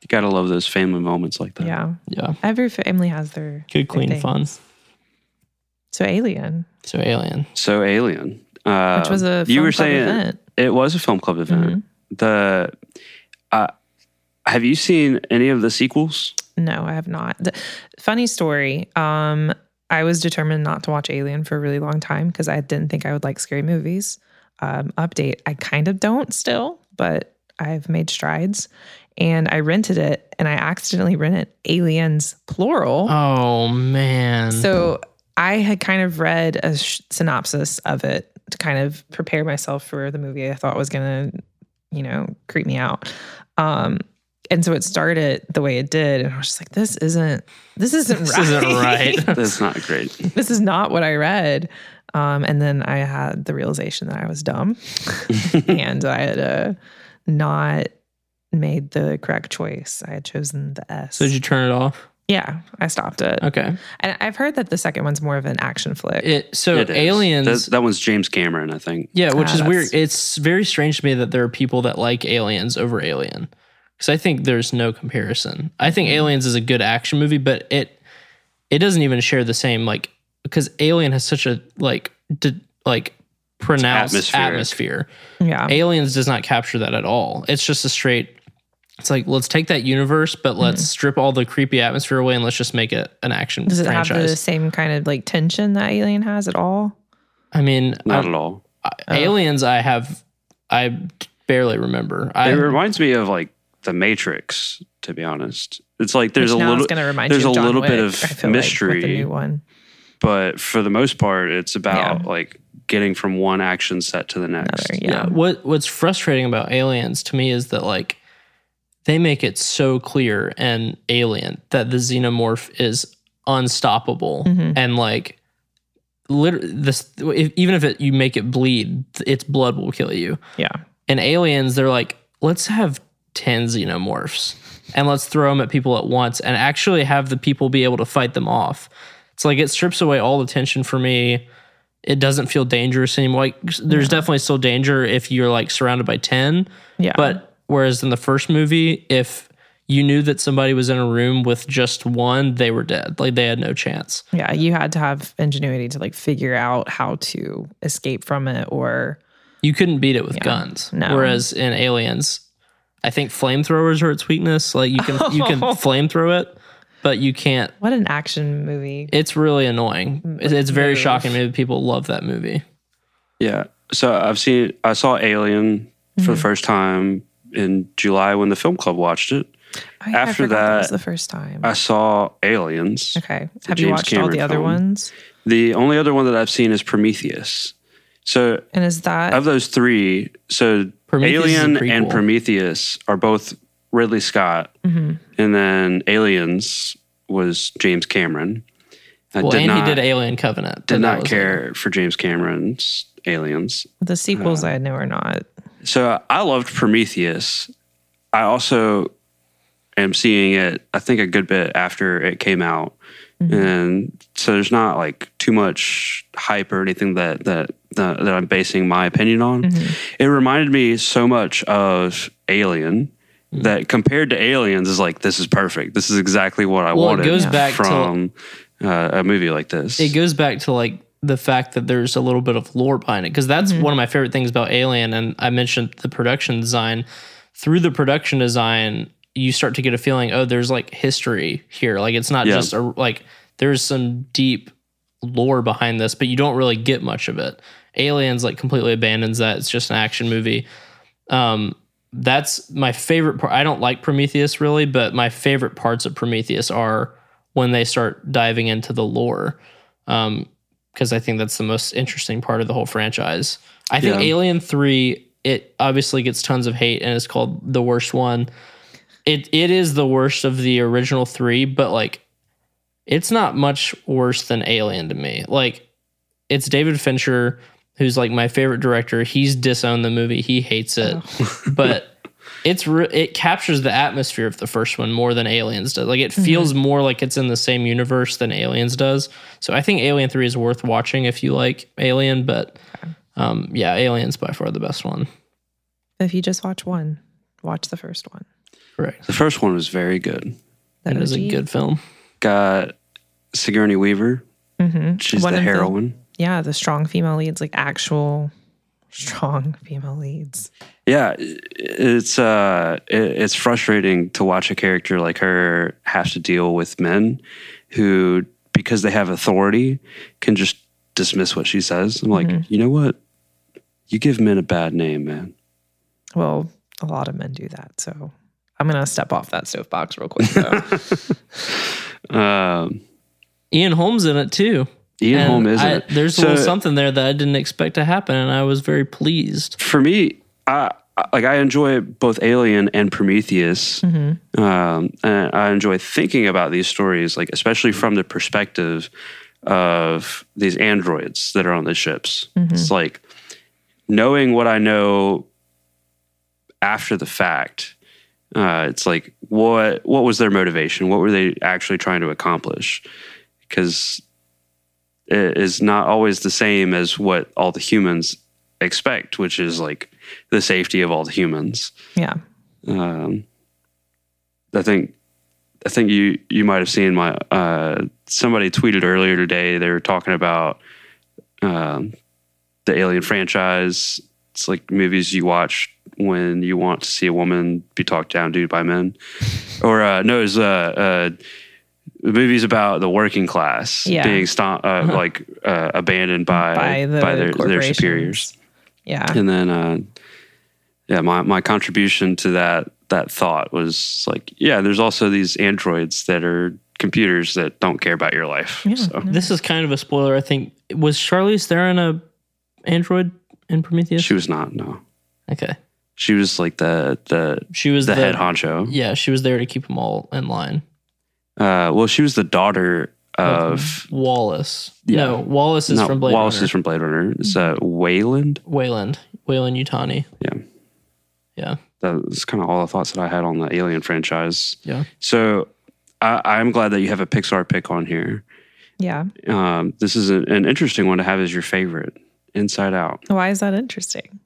You gotta love those family moments like that. Yeah. Yeah, Every family has their good, their clean things. fun. So Alien, So Alien. So Alien, uh, which was a you film were club saying event. it was a film club event. Mm-hmm. The uh, have you seen any of the sequels? No, I have not. The, funny story. Um, I was determined not to watch Alien for a really long time because I didn't think I would like scary movies. Um, update: I kind of don't still, but I've made strides. And I rented it, and I accidentally rented Aliens plural. Oh man. So I had kind of read a sh- synopsis of it to kind of prepare myself for the movie I thought was going to, you know, creep me out. Um, and so it started the way it did, and I was just like, "This isn't, this isn't This right. isn't right. [laughs] That's not great. this is not what I read." Um, and then I had the realization that I was dumb, [laughs] and I had uh, not made the correct choice. I had chosen the S. so did you turn it off? yeah, I stopped it. Okay. And I've heard that the second one's more of an action flick. It so It is. aliens. That, that one's James Cameron, I think. Yeah, which Ah, is weird. It's very strange to me that there are people that like Aliens over Alien. Because I think there's no comparison. I think Mm-hmm. Aliens is a good action movie, but it it doesn't even share the same like because Alien has such a like d- like pronounced atmosphere. yeah. Aliens does not capture that at all. It's just a straight. It's like let's take that universe, but let's strip all the creepy atmosphere away and let's just make it an action Mm-hmm. Does it have the same kind of like tension that Alien has at all? I mean, Not I- at all. Aliens, I have, I barely remember. I, It reminds me of like the Matrix, to be honest. It's like there's Which a little going to there's a of John little bit of I feel like, mystery. new one. but for the most part, it's about Yeah. like getting from one action set to the next. Another, yeah. yeah. What What's frustrating about Aliens to me is that like they make it so clear and alien that the xenomorph is unstoppable Mhm. and like literally this if, even if it you make it bleed its blood will kill you Yeah. and aliens they're like let's have 10 xenomorphs and let's throw them at people at once and actually have the people be able to fight them off. It's like it strips away all the tension for me. It doesn't feel dangerous anymore. Like there's definitely still danger if you're like surrounded by 10 Yeah. but whereas in the first movie if you knew that somebody was in a room with just one they were dead. Like they had no chance. Yeah, you had to have ingenuity to like figure out how to escape from it or you couldn't beat it with guns. no. Whereas in Aliens, I think flamethrowers are its weakness. Like you can you can [laughs] flamethrow it, but you can't. what an action movie. It's really annoying. It's, it's very move. shocking. Maybe people love that movie. Yeah. So I've seen I saw Alien for Mm-hmm. the first time in July when the film club watched it. Oh, yeah, I after forgot that, was the first time. I saw Aliens. okay. Have you James watched all the Cameron other film. ones? The only other one that I've seen is Prometheus. So And is that of those three, so Prometheus is a Alien and. Prometheus are both Ridley Scott, Mm-hmm. and then Aliens was James Cameron. I Well, did and not he did Alien Covenant. did not was care for James Cameron's Aliens. the sequels I know are not? So I loved Prometheus. I also am seeing it. I think a good bit after it came out, and so there's not like too much hype or anything that that that, that I'm basing my opinion on. Mm-hmm. It reminded me so much of Alien mm. that compared to Aliens is like this is perfect. This is exactly what I Well, it goes back to- from uh, a movie like this. it goes back to like the fact that there's a little bit of lore behind it because that's mm-hmm. one of my favorite things about Alien. And I mentioned the production design. Through the production design, you start to get a feeling, oh, there's like history here. Like it's not Yeah. just a like there's some deep lore behind this, but you don't really get much of it. Aliens like completely abandons that. It's just an action movie. Um, that's my favorite part. I don't like Prometheus really, but my favorite parts of Prometheus are when they start diving into the lore. Um, because I think that's the most interesting part of the whole franchise. I think Yeah. Alien 3, it obviously gets tons of hate and it's called the worst one. It it is the worst of the original three, but like it's not much worse than Alien to me. Like it's David Fincher, who's like my favorite director. He's disowned the movie. He hates it, [laughs] but it's re- it captures the atmosphere of the first one more than Aliens does. Like it feels more like it's in the same universe than Aliens does. So I think Alien Three is worth watching if you like Alien, but um, yeah, Alien's by far the best one. If you just watch one, watch the first one. Correct. the first one was very good. That is a good film. Got Sigourney Weaver. Mm-hmm. She's One the of the- heroine. Yeah, the strong female leads, like actual strong female leads. Yeah, it's uh, it's frustrating to watch a character like her have to deal with men who, because they have authority, can just dismiss what she says. I'm like, you know what? You give men a bad name, man. Well, a lot of men do that. So I'm gonna step off that soapbox real quick. [laughs] Um, Ian Holm's in it too. Ian And Holm is I-? There's a little something there that I didn't expect to happen, and I was very pleased. for me, I like I enjoy both Alien and Prometheus. Um, and I enjoy thinking about these stories, like especially from the perspective of these androids that are on the ships. It's like knowing what I know after the fact. Uh, it's like what what was their motivation? What were they actually trying to accomplish? Because is not always the same as what all the humans expect, which is like the safety of all the humans. yeah. Um, I think I think you you might have seen my uh, somebody tweeted earlier today. They were talking about um, the Alien franchise. It's like movies you watch when you want to see a woman be talked down to by men, or uh, no, it's uh, uh, movies about the working class Yeah. being sto- uh, like uh, abandoned by By the by their, their superiors Yeah. and then uh yeah my, my contribution to that that thought was like yeah there's also these androids that are computers that don't care about your life Yeah. so This is kind of a spoiler, I think. Was Charlize Theron a android in Prometheus? she was not no okay. she was like the the She was the, the, head honcho Yeah, she was there to keep them all in line. Uh well she was the daughter of Wallace. Yeah. No, Wallace is no, from Blade Wallace Runner. is from Blade Runner. It's uh, Weyland. Weyland. Wayland Utani. Yeah. Yeah. That's kind of all the thoughts that I had on the Alien franchise. Yeah. So I, I'm glad that you have a Pixar pick on here. Yeah. Um, this is a, an interesting one to have as your favorite. Inside Out. Why is that interesting?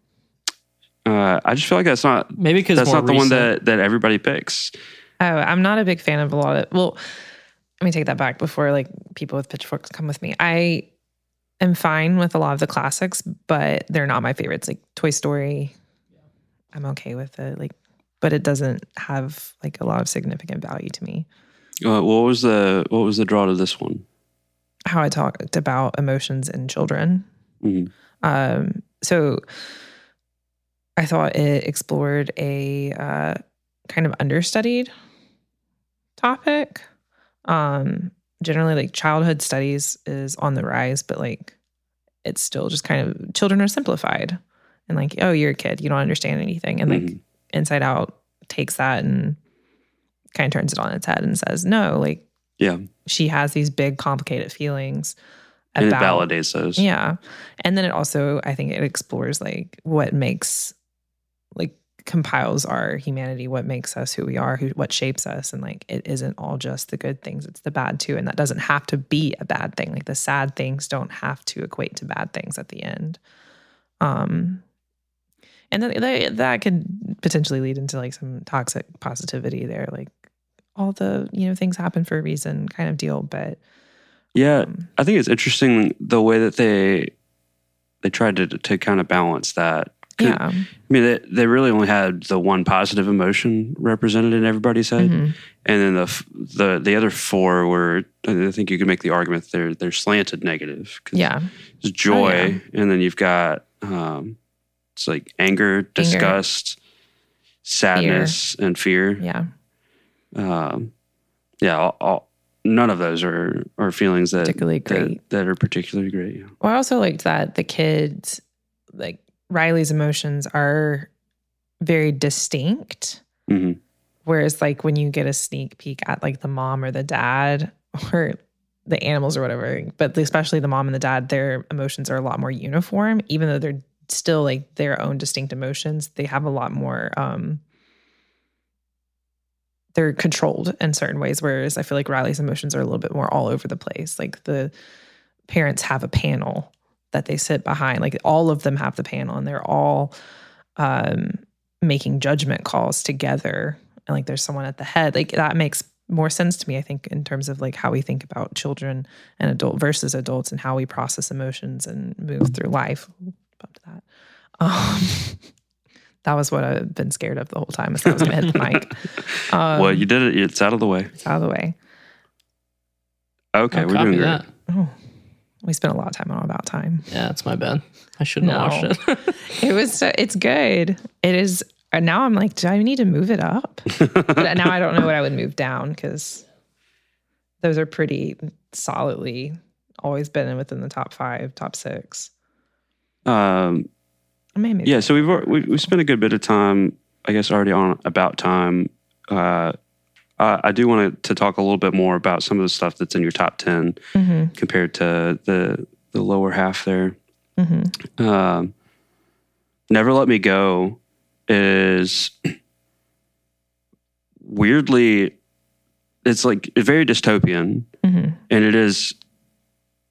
Uh, I just feel like that's not Maybe because that's not the one that that everybody picks. Oh, I'm not a big fan of a lot of well, let me take that back before like people with pitchforks come with me. I am fine with a lot of the classics, but they're not my favorites. Like Toy Story, I'm okay with it. Like, but it doesn't have like a lot of significant value to me. Uh, what was the what was the draw to this one? How I talked about emotions in children. Mhm. Um, so I thought it explored a uh, kind of understudied topic. Um, generally, like childhood studies is on the rise, but like it's still just kind of children are simplified and like, oh, you're a kid, you don't understand anything. And like Mhm. Inside Out takes that and kind of turns it on its head and says, no, like Yeah, she has these big, complicated feelings and it about validates those. yeah. And then it also, I think it explores like what makes, like, compiles our humanity, what makes us who we are, who, what shapes us. And like, it isn't all just the good things, it's the bad too. And that doesn't have to be a bad thing. Like, the sad things don't have to equate to bad things at the end. Um, and then that, that could potentially lead into like some toxic positivity there, like all the you know things happen for a reason kind of deal. But Yeah, um, I think it's interesting the way that they they tried to to kind of balance that. Yeah, I mean, they, they really only had the one positive emotion represented in everybody's head, Mhm. and then the the the other four were. I think you could make the argument they're they're slanted negative. yeah, There's joy, Oh, yeah. and then you've got um, it's like anger, disgust, sadness, and fear. yeah, Um, yeah, all, all, none of those are are feelings that particularly that, great. that are particularly great. Yeah. Well, I also liked that the kids, like Riley's emotions, are very distinct. hmm Whereas, like when you get a sneak peek at like the mom or the dad [laughs] or the animals or whatever, but especially the mom and the dad, their emotions are a lot more uniform, even though they're still like their own distinct emotions. They have a lot more. um They're controlled in certain ways, whereas I feel like Riley's emotions are a little bit more all over the place. Like the parents have a panel that they sit behind. Like all of them have the panel, and they're all um making judgment calls together and like there's someone at the head like that makes more sense to me i think in terms of like how we think about children and adult versus adults and how we process emotions and move through life Bump to that um [laughs] that was what i've been scared of the whole time as i was gonna hit the mic um, [laughs] well, you did it. It's out of the way. it's out of the way Okay, I'll we're copy doing great. that. oh we spent a lot of time on about time Yeah, it's my bad. I shouldn't have watched it. [laughs] it was so- it's good it is and now i'm like do i need to move it up but now I don't know what I would move down because those are pretty solidly always been within the top five, top six. Um, I yeah, so we've we we spent a good bit of time, I guess, already on about time. Uh, I, I do want to talk a little bit more about some of the stuff that's in your top ten Mhm, compared to the the lower half there. mhm. Um, Never Let Me Go is weirdly, it's like very dystopian, Mhm, and it is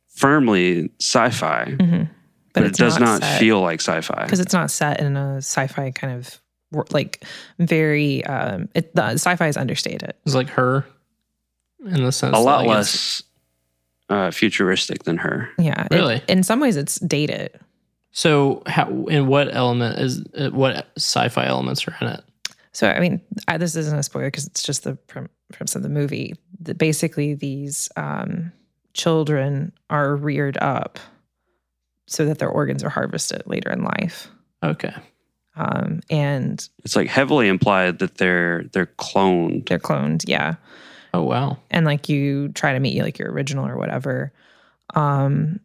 firmly sci-fi, mhm. but, it does not, set- feel like sci-fi. because it's not set in a sci-fi kind of like very um it the sci-fi is understated It's like her in the sense A lot like, less uh, futuristic than her. yeah it- Really? in some ways it's dated So, how in what element is uh, what sci-fi elements are in it? So, I mean, I, this isn't a spoiler because it's just the prim- premise of the movie. That basically, these um, children are reared up so that their organs are harvested later in life. Okay, Um, and It's like heavily implied that they're they're cloned. they're cloned, yeah. oh wow, And like you try to meet like your original or whatever. Um,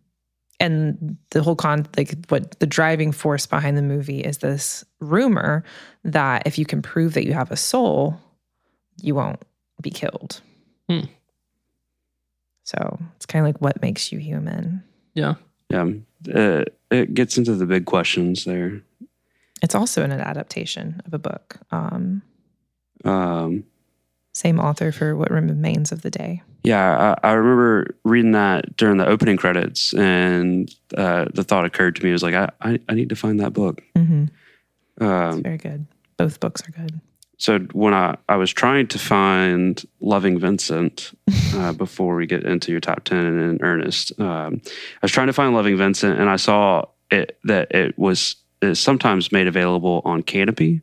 and the whole con like what the driving force behind the movie is this rumor that if you can prove that you have a soul, you won't be killed. Hmm. So it's kind of like what makes you human. yeah, Yeah, uh, it gets into the big questions there. It's also an adaptation of a book. Um, Um, same author for What Remains of the Day. Yeah, I, I remember reading that during the opening credits, and uh, the thought occurred to me was like, I, I, I need to find that book. Mm-hmm. It's Um, very good. Both books are good. so when I, I was trying to find Loving Vincent uh, [laughs] before we get into your top 10 in earnest, um, I was trying to find Loving Vincent, and I saw it that it was is sometimes made available on Kanopy,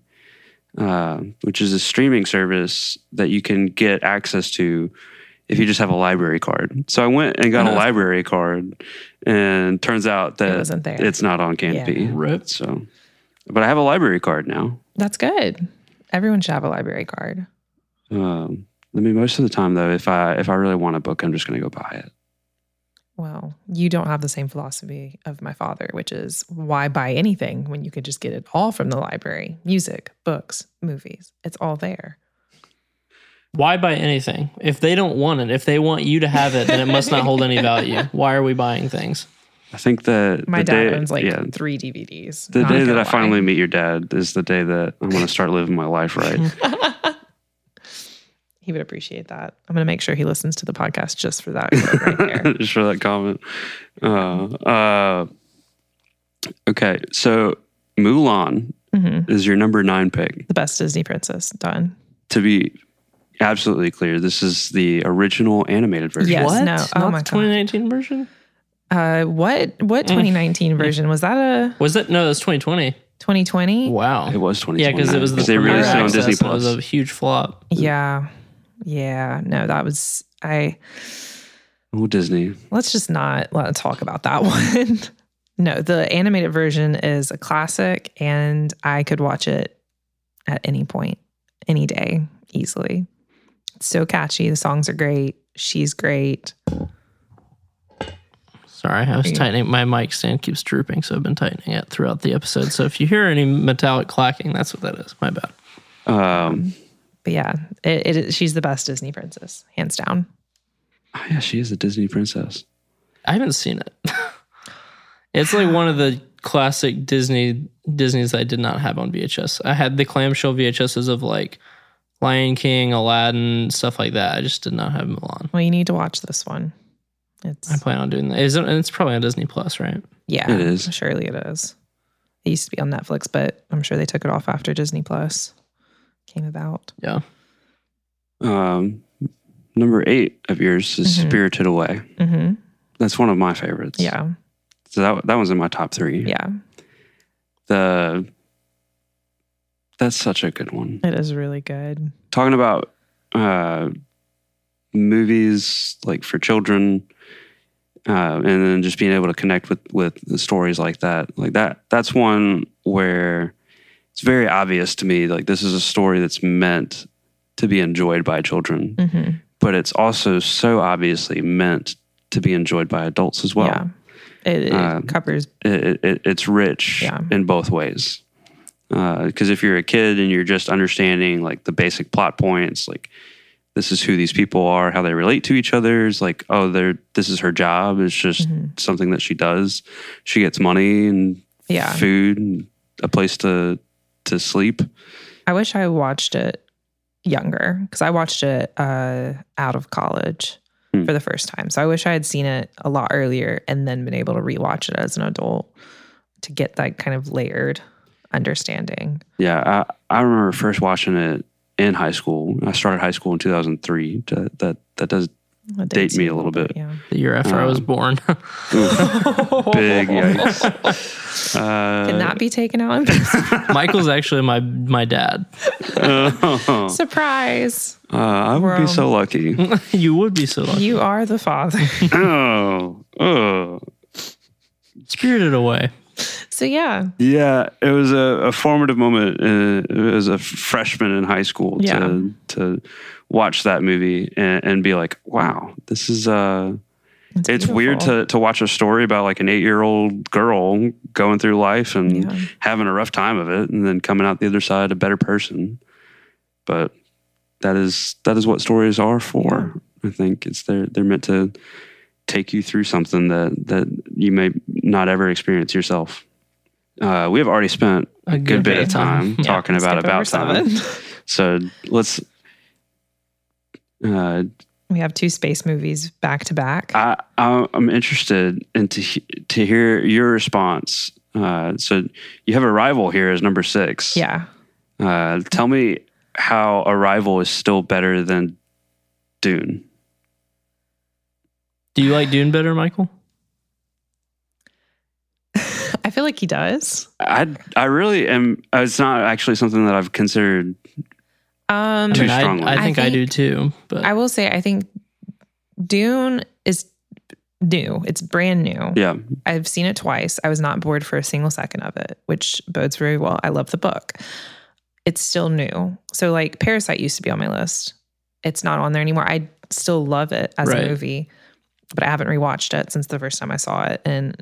uh, which is a streaming service that you can get access to if you just have a library card. So I went and got a Uh-huh. library card, and turns out It that wasn't there. it's not on Kanopy. Right. So, but I have a library card now. That's good. Everyone should have a library card. Um, I mean, most of the time though, if I if I really want a book, I'm just going to go buy it. Well, you don't have the same philosophy of my father, which is why buy anything when you could just get it all from the library music, books, movies. It's all there. Why buy anything if they don't want it? If they want you to have it, then it must not hold any [laughs] value. Why are we buying things? I think that My the dad day, owns like yeah, three DVDs. the day that gonna I finally meet your dad is the day that I'm going to start living my life right. [laughs] [laughs] he would appreciate that. I'm going to make sure he listens to the podcast just for that quote right there. [laughs] just for that comment. Uh, uh, okay, so Mulan hmm is your number nine pick. The best Disney princess. Done. To be absolutely clear, this is the original animated version. Yes. what? no. Oh Not my the God. 2019 version? Uh, what what 2019 version was that? A Was that no? That's 2020. 2020? Wow. It was 2020. Yeah, because it was the they released it on Disney and It was a huge flop. Yeah, yeah. No, that was I. Oh, Disney. Let's just not let talk about that [laughs] one. no, the animated version is a classic, and I could watch it at any point, any day, easily. It's so catchy. The songs are great. She's great. Sorry, I was tightening. My mic stand keeps drooping, so I've been tightening it throughout the episode. So if you hear any metallic clacking, that's what that is. My bad. Um, But yeah, it, it is, she's the best Disney princess, hands down. oh, yeah, she is a Disney princess. I haven't seen it. [laughs] it's like one of the classic Disney Disney's I did not have on VHS. I had the clamshell VHSs of like Lion King, Aladdin, stuff like that. I just did not have Mulan. Well, you need to watch this one. It's I plan on doing that. Is it, it's probably on Disney Plus, right? yeah, It is. Surely it is. It used to be on Netflix, but I'm sure they took it off after Disney Plus came about. Yeah. Um, number eight of yours is Mhm. Spirited Away. hmm That's one of my favorites. Yeah, So that that was in my top three. yeah, The that's such a good one. it is really good. Talking about uh, movies like for children, uh, and then just being able to connect with with the stories like that, like that. That's one where it's very obvious to me. Like this is a story that's meant to be enjoyed by children, hmm but it's also so obviously meant to be enjoyed by adults as well. yeah, it, it um, covers. it, it, it's rich Yeah. in both ways. Because if you're a kid and you're just understanding like the basic plot points, like this is who these people are, how they relate to each other, is like oh, they're this is her job. It's just Mhm. something that she does. She gets money and Yeah. food and a place to to sleep. I wish I watched it younger because I watched it uh, out of college Hmm. for the first time. So I wish I had seen it a lot earlier and then been able to rewatch it as an adult to get that kind of layered understanding. Yeah, I, I remember first watching it in high school. I started high school in 2003. That that, that does Date dates me a little bit. Yeah. The year after I was Um, born. [laughs] [laughs] big yikes. [laughs] Uh, Can that be taken out? Michael's actually my my dad. uh, Surprise! I would We're, be so um, lucky. you would be so lucky. You are the father. oh, oh. Spirited Away. so yeah, Yeah, it was a, a formative moment uh, as a freshman in high school Yeah. to to watch that movie and, and be like, wow, this is uh it's weird to to watch a story about like an eight year old girl going through life and Yeah. having a rough time of it and then coming out the other side a better person. But that is that is what stories are for. I think it's they're they're meant to take you through something that that you may not ever experience yourself. Uh, we have already spent a, good, bit of time [laughs] Yeah. talking about about time. So let's. Uh, We have two space movies back to back. I, I I'm interested in to to hear your response. Uh, so you have Arrival here as number six. Yeah. Uh, tell me how Arrival is still better than Dune. Do you like Dune better, Michael? [laughs] I feel like he does. I I really am. uh, It's not actually something that I've considered. Um, Too I, strongly. I, I think I, do too. But I will say, I think Dune is new. It's brand new. Yeah, I've seen it twice. I was not bored for a single second of it, which bodes very well. I love the book. It's still new. So, like, Parasite used to be on my list. It's not on there anymore. I still love it as Right. a movie, but I haven't rewatched it since the first time I saw it. And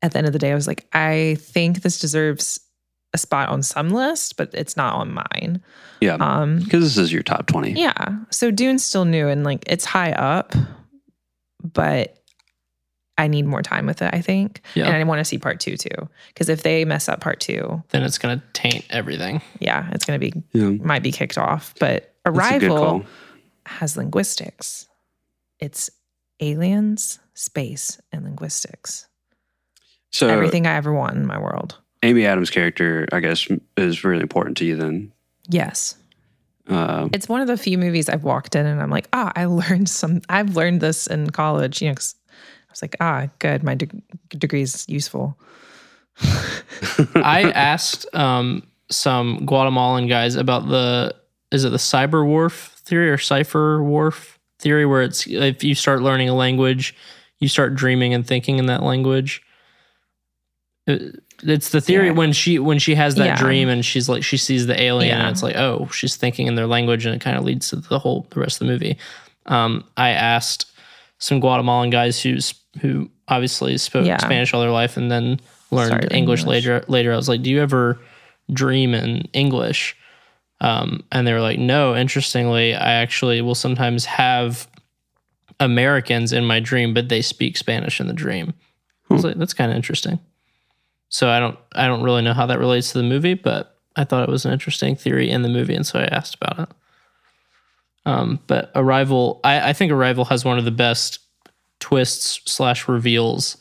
at the end of the day, I was like, I think this deserves a spot on some list, but it's not on mine. yeah. Um, Because this is your top twenty. yeah. So Dune's still new and like it's high up, but I need more time with it, I think. Yeah. And I want to see part two too. Because if they mess up part two, then it's gonna taint everything. yeah, it's gonna be Yeah, might be kicked off. But that's a good Arrival has linguistics. It's aliens, space, and linguistics. So Everything I ever want in my world. Amy Adams' character, I guess, is really important to you. Then, Yes. uh, It's one of the few movies I've walked in and I'm like, ah, I [laughs] learned some, I've learned this in college, you know, 'cause I was like, ah, good. My de- is useful. I asked um, some Guatemalan guys about the is it the cyber Whorf theory or cipher Whorf theory, where it's if you start learning a language, you start dreaming and thinking in that language. It- It's the theory Yeah. when she when she has that Yeah. dream and she's like she sees the alien Yeah. and it's like oh she's thinking in their language and it kind of leads to the whole the rest of the movie. Um, I asked some Guatemalan guys who's who obviously spoke. Spanish all their life and then learned English, English. later. Later, I was like, "Do you ever dream in English?" Um, and they were like, "No." Interestingly, I actually will sometimes have Americans in my dream, but they speak Spanish in the dream. I was like, "That's kind of interesting." So I don't, I don't really know how that relates to the movie, but I thought it was an interesting theory in the movie, and so I asked about it. Um, but Arrival, I, I think Arrival has one of the best twists slash reveals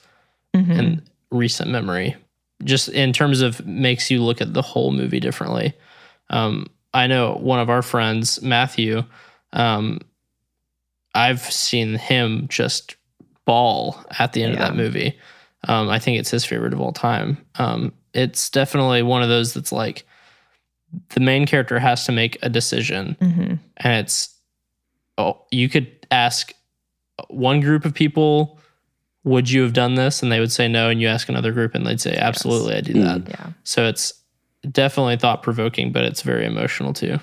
Mhm. in recent memory. Just in terms of makes you look at the whole movie differently. Um, I know one of our friends, Matthew. Um, I've seen him just ball at the end of that movie. Um, I think it's his favorite of all time. Um, it's definitely one of those that's like the main character has to make a decision Mhm. and it's oh you could ask one group of people would you have done this and they would say no and you ask another group and they'd say absolutely i do that Yeah. so it's definitely thought provoking but it's very emotional too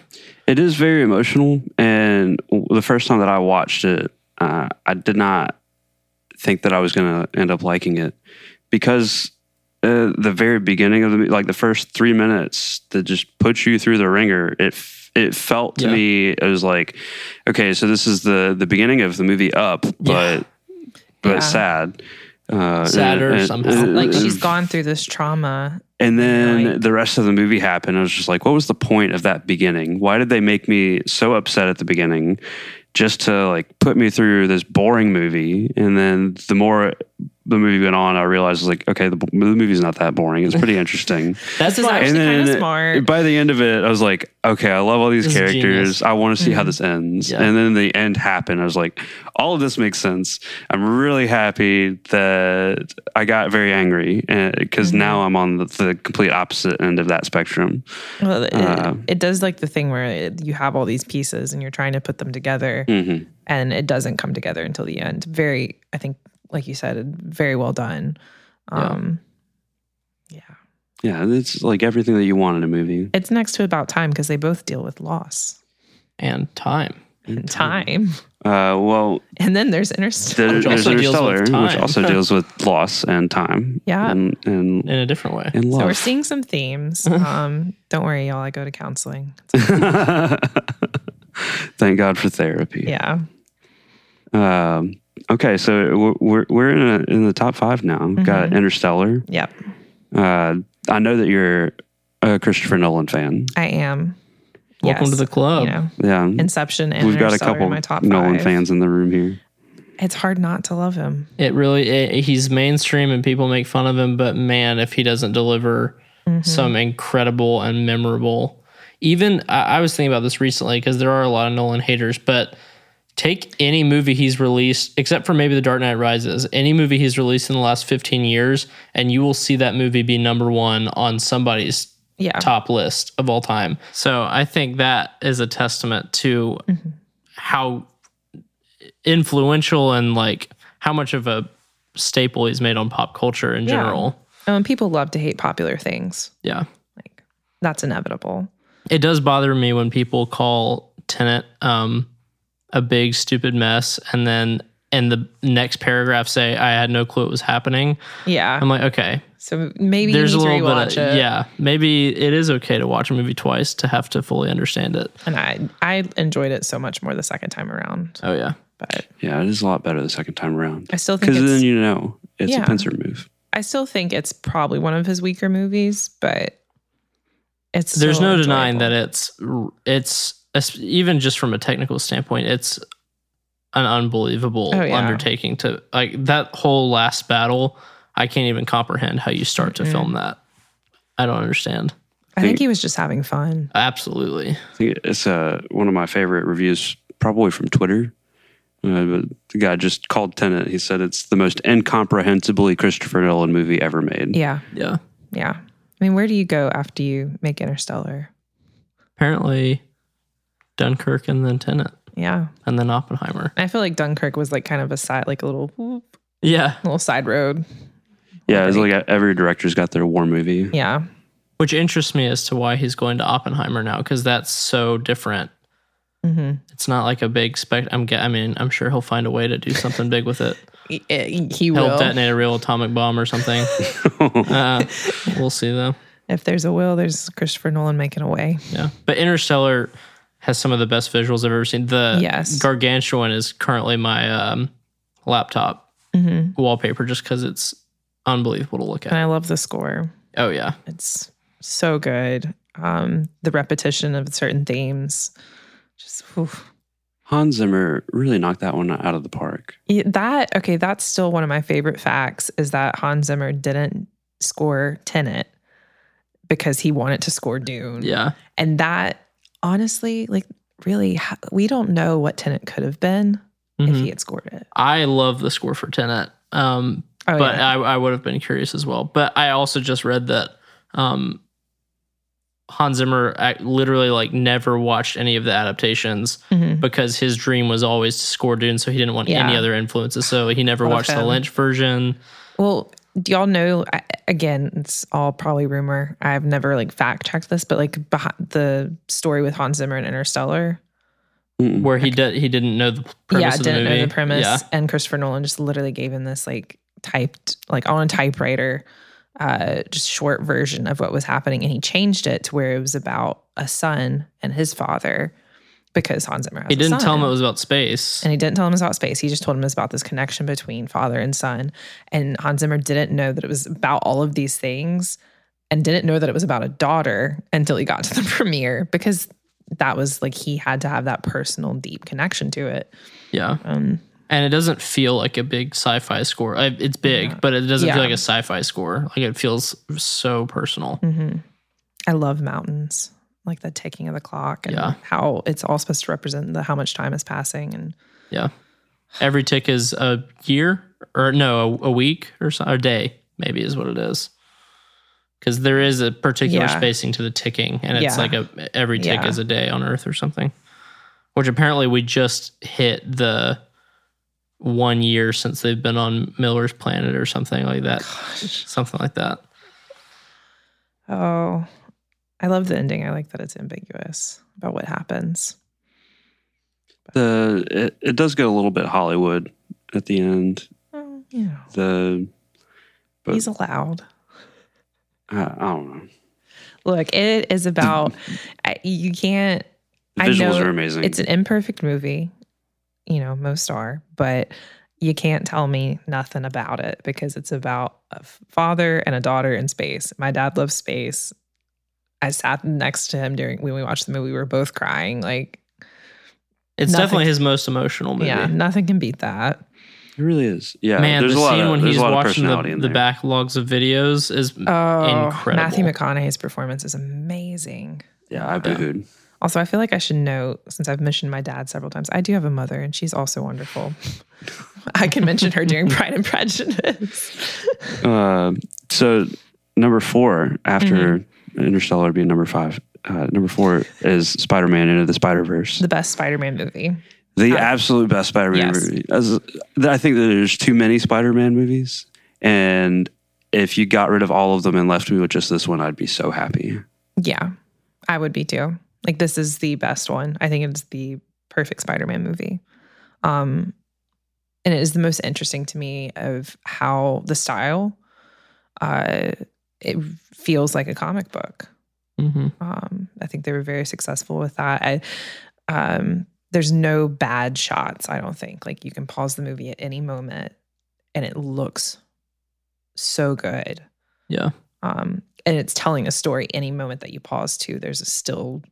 it is very emotional. And the first time that I watched it, uh, I did not think that I was going to end up liking it because uh, the very beginning of the like the first three minutes that just puts you through the ringer. It it felt to Yeah. me it was like, okay, so this is the the beginning of the movie Up, but but Yeah. sad. Uh, Sadder and- somehow. and- Like she's gone through this trauma. and then Right. the rest of the movie happened. I was just like, what was the point of that beginning? Why did they make me so upset at the beginning just to like put me through this boring movie? And then the more the movie went on, I realized like, okay, the, the movie's not that boring. It's pretty [laughs] interesting. that's This is why actually kind of smart. by the end of it, I was like, okay, I love all these This characters. I want to see how Mhm. this ends. Yeah. And then the end happened. I was like, all of this makes sense. I'm really happy that I got very angry because Mhm. now I'm on the, the complete opposite end of that spectrum. Well, it, Uh, it does like the thing where it, you have all these pieces and you're trying to put them together hmm and it doesn't come together until the end. Very, I think, like you said, very well done. Um, yeah. Yeah, it's like everything that you want in a movie. It's next to about time because they both deal with loss and time and time. Uh, well, And then there's Interstellar. Which there's also deals with Interstellar, which also [laughs] deals with loss and time. Yeah. and and, in a different way and So we're seeing some themes. [laughs] Um, don't worry, y'all. I go to counseling. [laughs] Thank God for therapy. Yeah. Um, okay, so we're we're in a, in the top five now. We've Got. Interstellar. Yep. Uh, I know that you're a Christopher Nolan fan. I am. welcome Yes. to the club You know, Yeah, Inception and we've got a couple in my top Nolan five. fans in the room here. It's hard not to love him. it really it, he's mainstream and people make fun of him but man if he doesn't deliver Mm-hmm. some incredible and memorable even I, I was thinking about this recently because there are a lot of nolan haters but take any movie he's released except for maybe the dark knight rises any movie he's released in the last 15 years and you will see that movie be number one on somebody's Yeah. top list of all time. So I think that is a testament to Mm-hmm. how influential and like how much of a staple he's made on pop culture in Yeah. general. Um, people love to hate popular things. Yeah. Like that's inevitable. It does bother me when people call Tenet um, a big stupid mess and then in the next paragraph say I had no clue it was happening. Yeah. I'm like, okay, so maybe there's a you need little to bit of it. yeah, maybe it is okay to watch a movie twice to have to fully understand it. And I I enjoyed it so much more the second time around. Oh yeah. But Yeah, it is a lot better the second time around I still think because it's then you know it's Yeah. a pincer move. I still think it's probably one of his weaker movies, but it's there's still no denying that it's it's es- even just from a technical standpoint it's an unbelievable Oh, yeah. undertaking to like that whole last battle i can't even comprehend how you start to Mhm. film that I don't understand. I think he was just having fun. Absolutely. It's uh, one of my favorite reviews, probably from Twitter. Uh, but the guy just called Tenet. He said it's the most incomprehensibly Christopher Nolan movie ever made. Yeah. Yeah. Yeah. I mean, where do you go after you make Interstellar? Apparently, Dunkirk and then Tenet Yeah. and then Oppenheimer. I feel like Dunkirk was like kind of a side, like a little, whoop, Yeah. little side road. Yeah, it's like every director's got their war movie. Yeah. Which interests me as to why he's going to Oppenheimer now, because that's so different. hmm It's not like a big spec. I'm. ge- I mean, I'm sure he'll find a way to do something big with it. [laughs] He, he He'll will. detonate a real atomic bomb or something. [laughs] uh, we'll see though. If there's a will, there's Christopher Nolan making a way. Yeah, but Interstellar has some of the best visuals I've ever seen. The Yes. Gargantua is currently my um, laptop hmm wallpaper, just because it's unbelievable to look at. And. I love the score. Oh yeah, It's so good. Um, the repetition of certain themes, just oof. Hans Zimmer really knocked that one out of the park. Yeah, that okay. That's still one of my favorite facts is that Hans Zimmer didn't score Tenet because he wanted to score Dune. yeah. and that honestly, like, really, we don't know what Tenet could have been if Mhm. he had scored it. I love the score for Tenet. Um, Oh, but yeah. I, I would have been curious as well. But I also just read that um, Hans Zimmer literally like never watched any of the adaptations Mhm. because his dream was always to score Dune, so he didn't want any other influences. So he never watched the. Lynch version. Well, do y'all know? Again, it's all probably rumor. I've never like fact checked this, but like behind the story with Hans Zimmer and Interstellar, where he did he didn't know the premise yeah, of the didn't movie. know the premise, Yeah, and Christopher Nolan just literally gave him this like typed, like on a typewriter, uh, just short version of what was happening, and he changed it to where it was about a son and his father, because Hans Zimmer. Has he didn't tell him it was about space. And he didn't tell him it was about space. He just told him it was about this connection between father and son. And Hans Zimmer didn't know that it was about all of these things and didn't know that it was about a daughter until he got to the [laughs] premiere because that was like he had to have that personal, deep connection to it. yeah, Um, and it doesn't feel like a big sci-fi score. I- It's big, but it doesn't Yeah. feel like a sci-fi score. Like it feels so personal. mhm. I love mountains, like the ticking of the clock and Yeah. how it's all supposed to represent the how much time is passing. And Yeah. Every tick is a year or no, a, a week or so, a day, maybe is what it is. Because there is a particular Yeah. spacing to the ticking, and it's Yeah. like a every tick is a day on Earth or something. Which apparently we just hit the one year since they've been on Miller's planet or something like that. Something like that. oh, I love the ending. I like that it's ambiguous about what happens. The it, it does get a little bit Hollywood at the end. Well, you know, The But- he's allowed. I, I don't know. Look, it is about I, you can't. The I visuals know are amazing. It's an imperfect movie, you know, most are, but you can't tell me nothing about it because it's about a father and a daughter in space. My dad loves space. I sat next to him during when we watched the movie. We were both crying. Like, It's Nothing- definitely his most emotional movie. yeah, nothing can beat that. it really is. Yeah, Man, there's the a lot scene of, when he's a lot of watching the, the backlogs of videos is Oh, Incredible. Matthew McConaughey's performance is amazing. Yeah, I've booed. Also, I feel like I should note, since I've mentioned my dad several times, I do have a mother and she's also wonderful. [laughs] I can mention her during Pride and Prejudice. [laughs] Uh, so number four after Mm-hmm. Interstellar being number five. Uh, number four is Spider-Man Into the Spider-Verse. the best Spider Man movie. The absolute best Spider-Man Yes. movie. As, I think there's too many Spider-Man movies, and if you got rid of all of them and left me with just this one, I'd be so happy. Yeah, I would be too. Like, this is the best one. I think it's the perfect Spider Man movie. Um, and it is the most interesting to me of how the style, uh, it feels like a comic book. Mhm. Um, I think they were very successful with that. I, um, there's no bad shots. I don't think like you can pause the movie at any moment, and it looks so good. yeah. Um, and it's telling a story any moment that you pause to. There's a still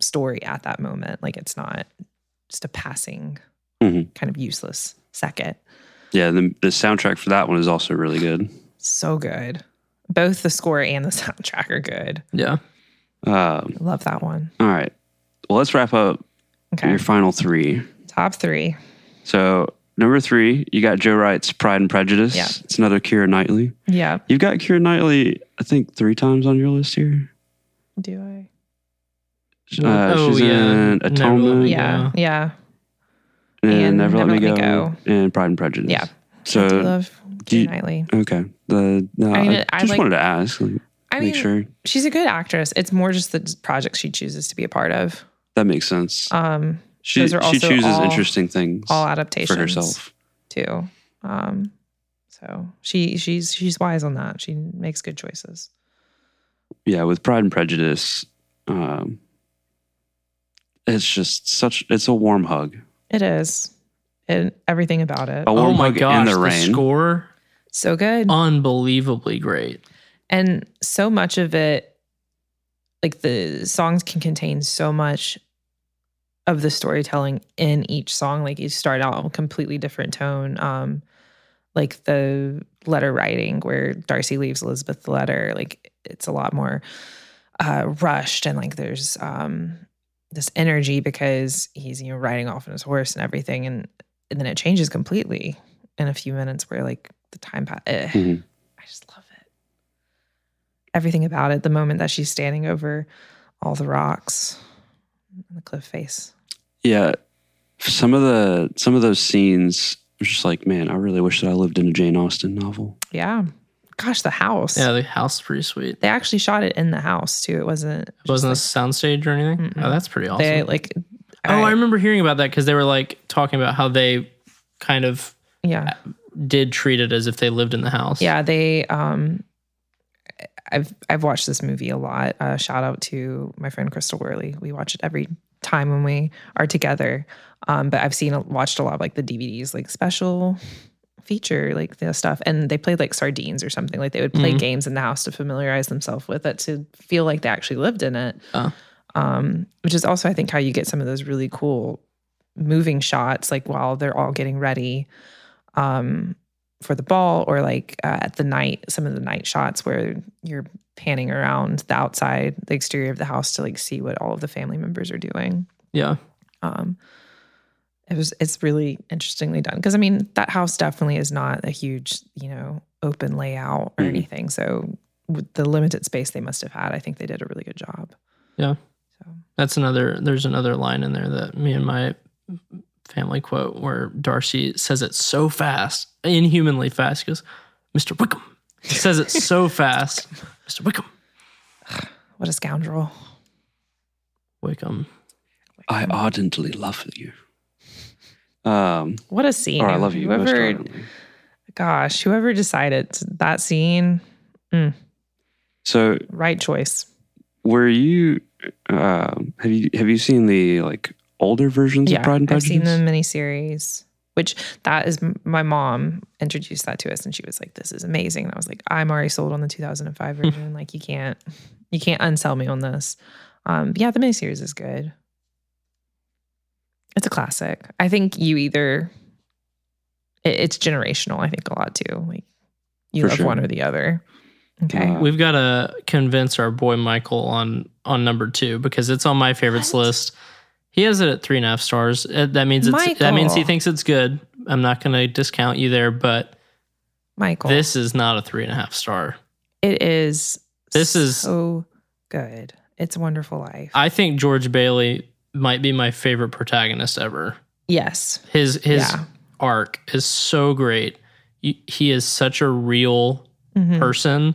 story at that moment. Like it's not just a passing Mhm. kind of useless second. Yeah, the, the soundtrack for that one is also really good. So good. Both the score and the [laughs] soundtrack are good. Yeah. Um, Love that one. all right. Well, let's wrap up Okay. your final three. Top three. So number three, you got Joe Wright's Pride and Prejudice. Yeah. It's another Keira Knightley. Yeah. You've got Keira Knightley, I think, three times on your list here. Do I? Uh, Oh, she's yeah. in Atonement Me Yeah. Yeah. and, and Never, Let Me Go, and Pride and Prejudice. Yeah. I So love do you- Knightley. okay, the no, I I, mean, I just like- wanted to ask, like, I make mean, sure she's a good actress. It's more just the projects she chooses to be a part of. that makes sense. Um, she those are she chooses all- interesting things all adaptations for herself. too. Um, so she she's she's wise on that. She makes good choices. Yeah, with Pride and Prejudice, um, it's just such it's a warm hug. It is, and everything about it. A warm Oh my hug gosh. in the The, rain. score, So good. unbelievably great. and so much of it like the songs can contain so much of the storytelling in each song like you start out on a completely different tone um like the letter writing where darcy leaves elizabeth the letter like it's a lot more uh rushed and like there's um this energy because he's you know riding off on his horse and everything and and then it changes completely in a few minutes where like the time pass Mhm. I just love it. Everything about it. The moment that she's standing over all the rocks, the cliff face. Yeah, some of the some of those scenes, I was just like, man, I really wish that I lived in a Jane Austen novel. Yeah. Gosh, the house. Yeah, the house is pretty sweet. They actually shot it in the house too. It wasn't. It wasn't a soundstage or anything. Mm-mm. Oh, that's pretty awesome. They like. oh, I remember hearing about that because they were like talking about how they kind of Yeah. Did treat it as if they lived in the house. Yeah. They. um I've I've watched this movie a lot. Uh, shout out to my friend Crystal Worley. We watch it every time when we are together. Um, but I've seen watched a lot of like the DVDs, like special feature, like the stuff, and they played like sardines or something. Like they would play Mhm. games in the house to familiarize themselves with it to feel like they actually lived in it. Oh. Um, which is also I think how you get some of those really cool moving shots, like while they're all getting ready. Um, for the ball or like uh, at the night some of the night shots where you're panning around the outside the exterior of the house to like see what all of the family members are doing Yeah. um it was it's really interestingly done because i mean that house definitely is not a huge you know open layout or Mhm. anything so with the limited space they must have had i think they did a really good job Yeah. so That's another. There's another line in there that me and my family quote where Darcy says it so fast, inhumanly fast. He goes, "Mr. Wickham." He says it so [laughs] fast, Mr. Wickham. what a scoundrel Wickham. I ardently love you. Um, what a scene or I love you. most whoever ardently. gosh whoever decided that scene So, right choice were you? Um, have you have you seen the like older versions yeah, of Pride and Prejudice? I've seen the miniseries, which that is my mom introduced that to us, and she was like, "This is amazing." And I was like, "I'm already sold on the 2005 [laughs] version. like, you can't, you can't unsell me on this." Um, but yeah, the miniseries is good. It's a classic. I think you either, it, it's generational. I think a lot too. Like, you For love sure. one or the other. Okay. Uh, We've got to convince our boy Michael on on number two because it's on my favorites What? list. He has it at three and a half stars. Uh, That means it's that means he thinks it's good. I'm not going to discount you there, but Michael, this is not a three and a half star. it is. This is- so good. It's a Wonderful Life. I think George Bailey might be my favorite protagonist ever. yes. His his Yeah. arc is so great. He is such a real Mhm. person.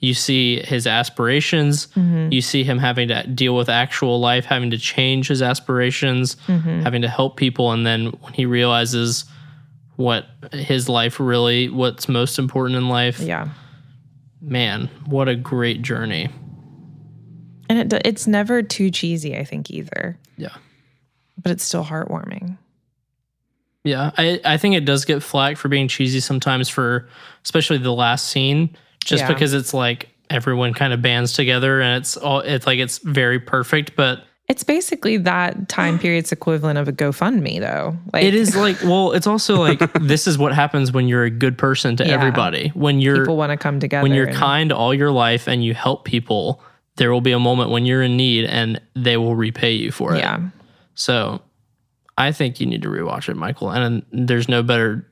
You see his aspirations. Mhm. You see him having to deal with actual life, having to change his aspirations, Mhm. having to help people, and then when he realizes what his life really, what's most important in life, Yeah. man, what a great journey. And it, it's never too cheesy, I think, either. Yeah. But it's still heartwarming. Yeah, I, I think it does get flack for being cheesy sometimes for especially the last scene, just Yeah. because it's like everyone kind of bands together and it's all it's like it's very perfect, but It's basically that time [gasps] period's equivalent of a GoFundMe, though. Like It is like, well, it's also [laughs] like this is what happens when you're a good person to Yeah. everybody. When you're people want to come together. when you're and- kind all your life and you help people, there will be a moment when you're in need and they will repay you for it. Yeah. So I think you need to rewatch it, Michael. And there's no better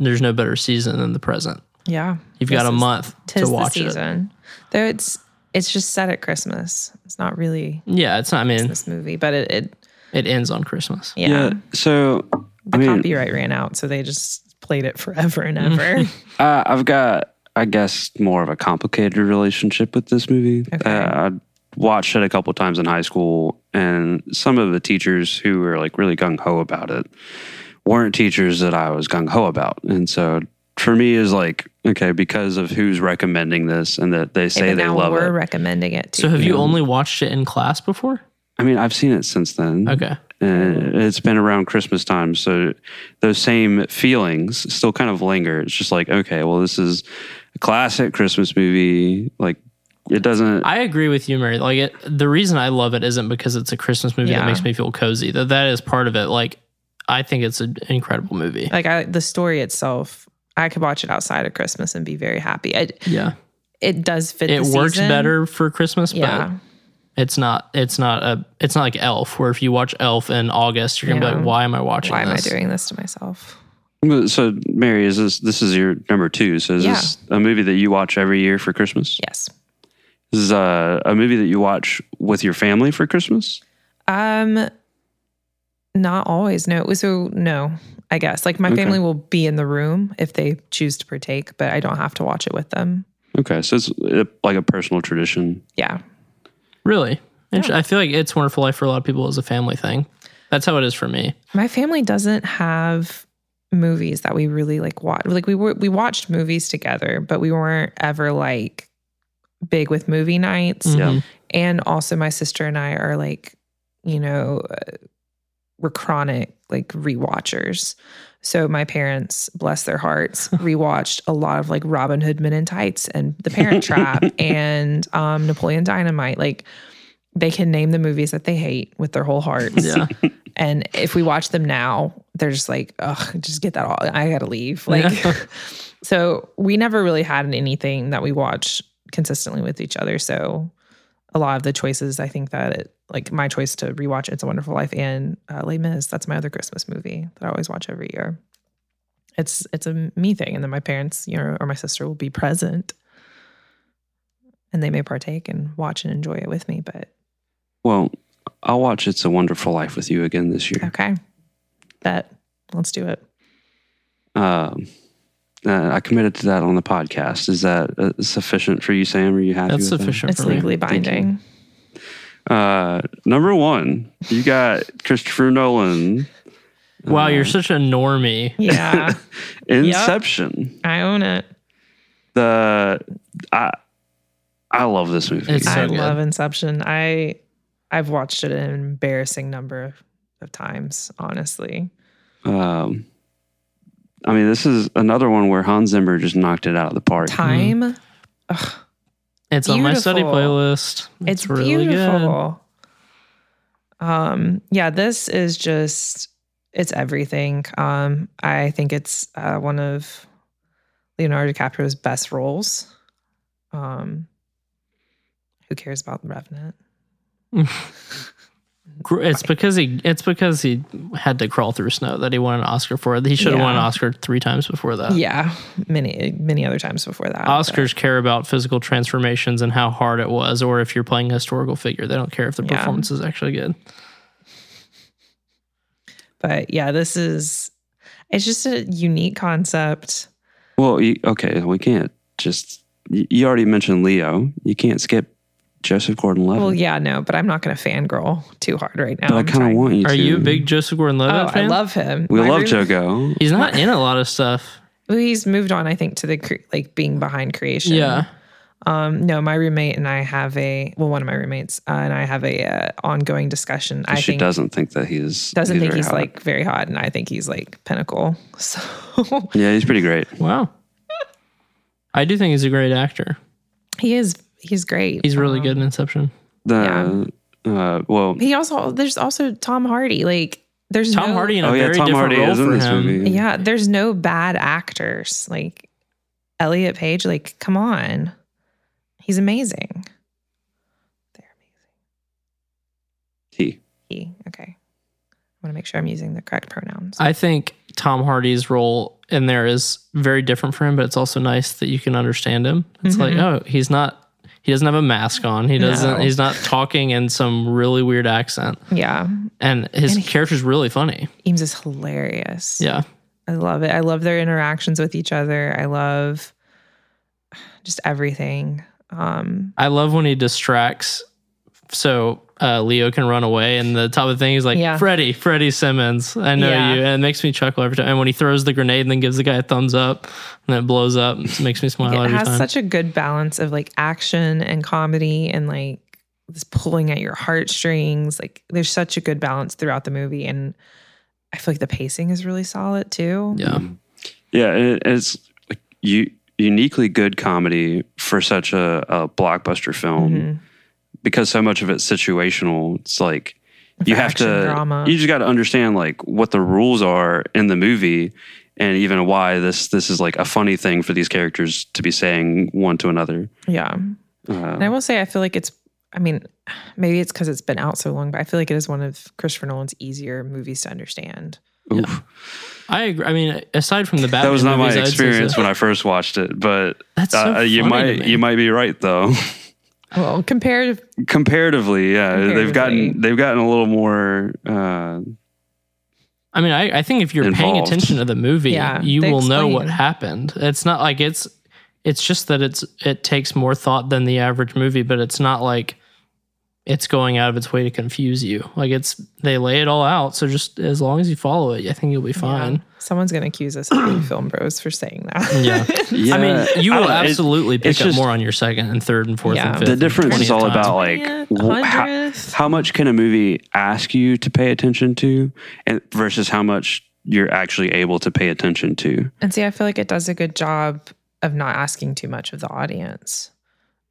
there's no better season than the present. Yeah. You've got a month Tis to the watch it. season. Though it's it's just set at Christmas. It's not really Yeah, it's not I mean this movie, but it, it it ends on Christmas. yeah. So The I mean, copyright ran out, so they just played it forever and ever. [laughs] [laughs] Uh, I've got, I guess, more of a complicated relationship with this movie. Okay. Uh, I watched it a couple times in high school, and some of the teachers who were like really gung ho about it weren't teachers that I was gung ho about. And so for me, is like, okay, because of who's recommending this and that they say But they now love we're it. recommending it too. So have you only watched it in class before? I mean, I've seen it since then. Okay. Uh, it's been around Christmas time, so those same feelings still kind of linger. It's just like, okay, well, this is a classic Christmas movie. Like, it doesn't. I agree with you, Mary. Like it, the reason I love it isn't because it's a Christmas movie Yeah. that makes me feel cozy. That that is part of it. Like I think it's an incredible movie. like I, the story itself. I could watch it outside of Christmas and be very happy. It, Yeah. it does fit. It the works season. better for Christmas, Yeah. but it's not it's not a it's not like Elf where if you watch Elf in August, you're gonna be like, why am I watching Why am I doing this to myself? So, Mary, is this this is your number two? So, is Yeah. this a movie that you watch every year for Christmas? Yes. This is a, a movie that you watch with your family for Christmas. Um, not always. No. So no. I guess like my Okay. family will be in the room if they choose to partake, but I don't have to watch it with them. Okay, so it's like a personal tradition. Yeah. Really? Int- I feel like it's Wonderful Life for a lot of people as a family thing. That's how it is for me. My family doesn't have movies that we really like watch. Like we were, we watched movies together, but we weren't ever like big with movie nights. Mhm. Yeah. And also, my sister and I are like, you know, uh, we're chronic like rewatchers. So my parents, bless their hearts, [laughs] rewatched a lot of like Robin Hood Men in Tights and The Parent [laughs] Trap and um, Napoleon Dynamite. Like they can name the movies that they hate with their whole hearts. Yeah. [laughs] And if we watch them now, they're just like, ugh, just get that all. I gotta leave. Like, so we never really had anything that we watch consistently with each other. So a lot of the choices, I think that it, like my choice to rewatch It's a Wonderful Life and uh, Les Mis, that's my other Christmas movie that I always watch every year. It's it's a me thing, and then my parents, you know, or my sister will be present, and they may partake and watch and enjoy it with me. But Well, I'll watch It's a Wonderful Life with you again this year. okay, that let's do it. Um, uh, I committed to that on the podcast. Is that uh, sufficient for you, Sam? Are you happy? That's with that? sufficient It's me. legally binding. Uh, number one, you got Christopher Nolan. Wow, Uh, you're such a normie. Yeah, [laughs] Inception. I own it. The I I love this movie. It's so I good. love Inception. I I've watched it an embarrassing number of, of times, honestly. um, I mean, this is another one where Hans Zimmer just knocked it out of the park. Time. It's on my study Beautiful. playlist. It's, It's, really good. beautiful. Um, yeah, this is just it's everything. Um, I think it's uh, one of Leonardo DiCaprio's best roles. Um, who cares about the Revenant? [laughs] [laughs] Gr- It's because he it's because he had to crawl through snow that he won an Oscar for. He should have won an Oscar three times before that. yeah, many many other times before that. but- Oscars care about physical transformations and how hard it was, or if you're playing a historical figure, they don't care if the Yeah. performance is actually good. But yeah, this is it's just a unique concept. Well, you, okay, we can't just. You you already mentioned Leo. You can't skip Joseph Gordon-Levitt. Well, yeah, no, but I'm not going to fangirl too hard right now. but I I'm kind of want you Are to. you a big Joseph Gordon-Levitt Oh, I love him. We My love room- Jogo. [laughs] He's not in a lot of stuff. Well, he's moved on, I think, to the cre- like being behind creation. Yeah. Um. No, my roommate and I have a well, one of my roommates uh, and I have a uh, ongoing discussion. I she think doesn't think that he's doesn't think very he's hot. like very hot, and I think he's like pinnacle. [laughs] So Yeah, he's pretty great. Wow. [laughs] I do think he's a great actor. he is. He's great. He's really Um, good in Inception. The Yeah. Uh, well, He also there's also Tom Hardy. Like there's Tom no, Hardy in a oh yeah, very Tom different Hardy role is in for this him. movie. Yeah, there's no bad actors. Like Elliot Page, like, come on. He's amazing. They're amazing. He, He. okay. I want to make sure I'm using the correct pronouns. I think Tom Hardy's role in there is very different for him, but it's also nice that you can understand him. It's like, oh, he's not he doesn't have a mask on. He doesn't No. he's not talking in some really weird accent. yeah. And his And he- character's really funny. Eames is hilarious. Yeah. I love it. I love their interactions with each other. I love just everything. Um, I love when he distracts so uh, Leo can run away and the top of the thing is like Yeah. Freddie, Freddie Simmons. I know Yeah. you. And it makes me chuckle every time. And when he throws the grenade and then gives the guy a thumbs up and it blows up, it makes me smile it has time. such a good balance of like action and comedy and like this pulling at your heartstrings. Like there's such a good balance throughout the movie. And I feel like the pacing is really solid too. yeah. Yeah, it, it's like u- uniquely good comedy for such a, a blockbuster film Mhm. Because so much of it's situational. It's like you have to, drama. you just got to understand like what the rules are in the movie, and even why this this is like a funny thing for these characters to be saying one to another. Yeah. Uh, And I will say, I feel like it's, I mean, maybe it's because it's been out so long, but I feel like it is one of Christopher Nolan's easier movies to understand. oof. I agree. I mean, aside from the Batman That was not my movies, I'd experience so. when I first watched it, but That's so uh, you might you might be right though. [laughs] Well, compared, Comparatively, yeah, they've gotten they've gotten a little more. Uh, I mean, I, I think if you're paying attention to the movie, Yeah, you they will know what happened. It's not like it's it's just that it's it takes more thought than the average movie, but it's not like it's going out of its way to confuse you. Like it's they lay it all out, so just as long as you follow it, I think you'll be fine. someone's going to accuse us of being [clears throat] film bros for saying that. Yeah. [laughs] yeah, I mean, you will don't it- absolutely pick it's up just- more on your second and third and fourth Yeah. and fifth. the difference is 20th all time. about like wh- how, how much can a movie ask you to pay attention to, and versus how much you're actually able to pay attention to. And see, I feel like it does a good job of not asking too much of the audience.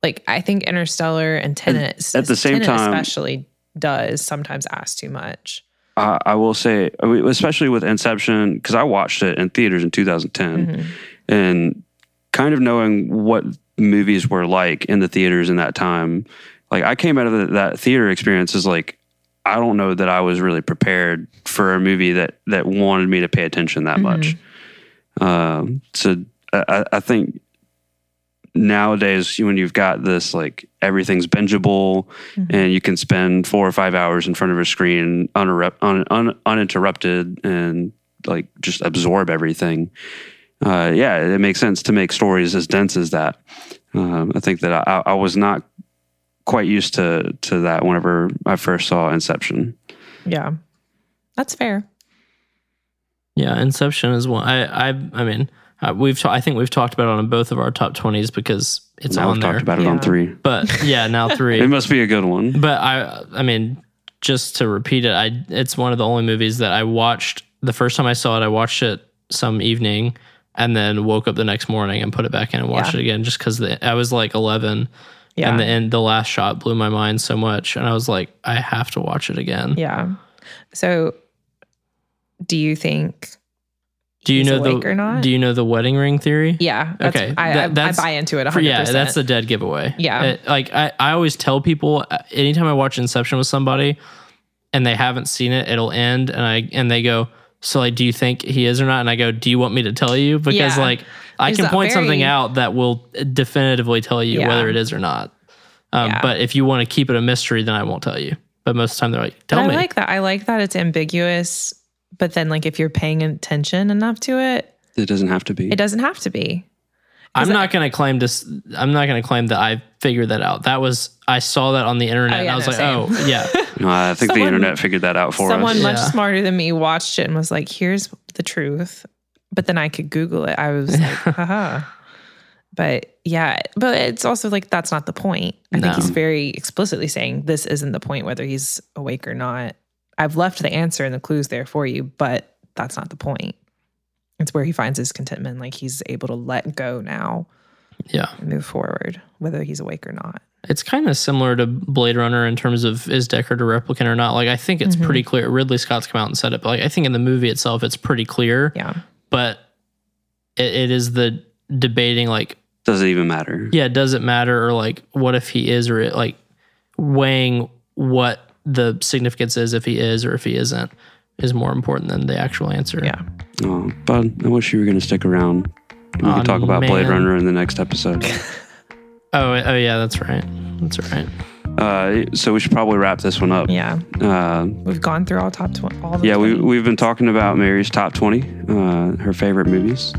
Like I think Interstellar and Tenet, at the same Tenet time- especially does sometimes ask too much. I I will say, especially with Inception, because I watched it in theaters in 2010, Mhm. and kind of knowing what movies were like in the theaters in that time. Like I came out of the, that theater experience as like, I don't know that I was really prepared for a movie that that wanted me to pay attention that much. Um, so I- I think nowadays when you've got this like everything's bingeable and you can spend four or five hours in front of a screen uninterrupt, un, un, uninterrupted and like just absorb everything uh, yeah it makes sense to make stories as dense as that um, i think that I, I was not quite used to to that whenever i first saw inception Yeah, that's fair. Yeah, Inception is one. I I I mean, uh, we've ta- I think we've talked about it on both of our top twenties because it's now on we've there. talked about it on three but yeah, now [laughs] three. it must be a good one but I I mean, just to repeat it, I it's one of the only movies that I watched the first time I saw it. I watched it some evening and then woke up the next morning and put it back in and watched Yeah. it again just because I was like eleven. Yeah, And the end, the last shot blew my mind so much, and I was like, I have to watch it again. yeah. So, do you think? Do you know the or not? Do you know the wedding ring theory? Yeah. That's, Okay, I, that- I, that's- I buy into it. 100%. Yeah, that's the dead giveaway. Yeah. It- like I, I always tell people uh, anytime I watch Inception with somebody and they haven't seen it, it'll end and I and they go, So like do you think he is or not? And I go, Do you want me to tell you? Because Yeah. like I There's can point something out that will definitively tell you Yeah. whether it is or not. Um, Yeah. but if you want to keep it a mystery, then I won't tell you. But most of the time they're like, Tell I me. like that. I like that it's ambiguous, but then like if you're paying attention enough to it, it doesn't have to be it doesn't have to be. I'm not going to claim this. I'm not going to claim that I figured that out. That was I saw that on the internet Oh, and I was no, like, same. oh yeah, [laughs] No, i think the internet figured that out for Someone us Someone much Yeah. smarter than me watched it and was like, "Here's the truth," but then I could Google it. I was like, [laughs] "Haha." But yeah, but it's also like that's not the point. I think he's very explicitly saying this isn't the point, whether he's awake or not. I've left the answer and the clues there for you, but that's not the point. It's where he finds his contentment, like he's able to let go now yeah. and move forward, whether he's awake or not. It's kind of similar to Blade Runner in terms of is Deckard a replicant or not. Like I think it's mm-hmm. pretty clear. Ridley Scott's come out and said it, but like I think in the movie itself, it's pretty clear. Yeah. But it, it is the debating like Does it even matter? yeah, does it matter or like what if he is or it, like weighing what the significance is if he is or if he isn't is more important than the actual answer. Yeah. Oh, bud, I wish you were going to stick around. We Aw, could talk about Blade. Runner in the next episode. [laughs] Oh, oh yeah, that's right. That's right. uh, so we should probably wrap this one up. Yeah. Uh, We've gone through all top 20. All the yeah, we, 20. we've been talking about Mary's top 20, uh, her favorite movies.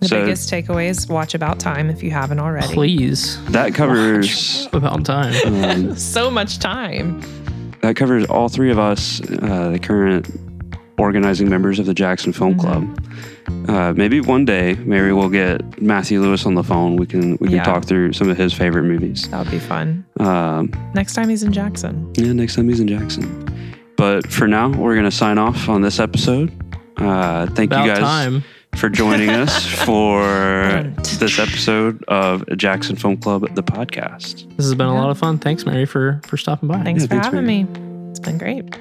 The so biggest takeaway is watch About Time if you haven't already. Please. that covers About time. [laughs] um, [laughs] So much time. That covers all three of us, uh, the current organizing members of the Jackson Film Mm-hmm. Club. Uh, maybe one day, Mary will get Matthew Lewis on the phone. We can we can Yeah. talk through some of his favorite movies. That would be fun. Um, Next time he's in Jackson. yeah, next time he's in Jackson. But for now, we're gonna sign off on this episode. Uh, thank About you guys time. For joining us [laughs] for Right. this episode of Jackson Film Club, the podcast. This has been a lot of fun. Thanks, Mary, for for stopping by. Thanks Yeah, for thanks, having me. It's been great.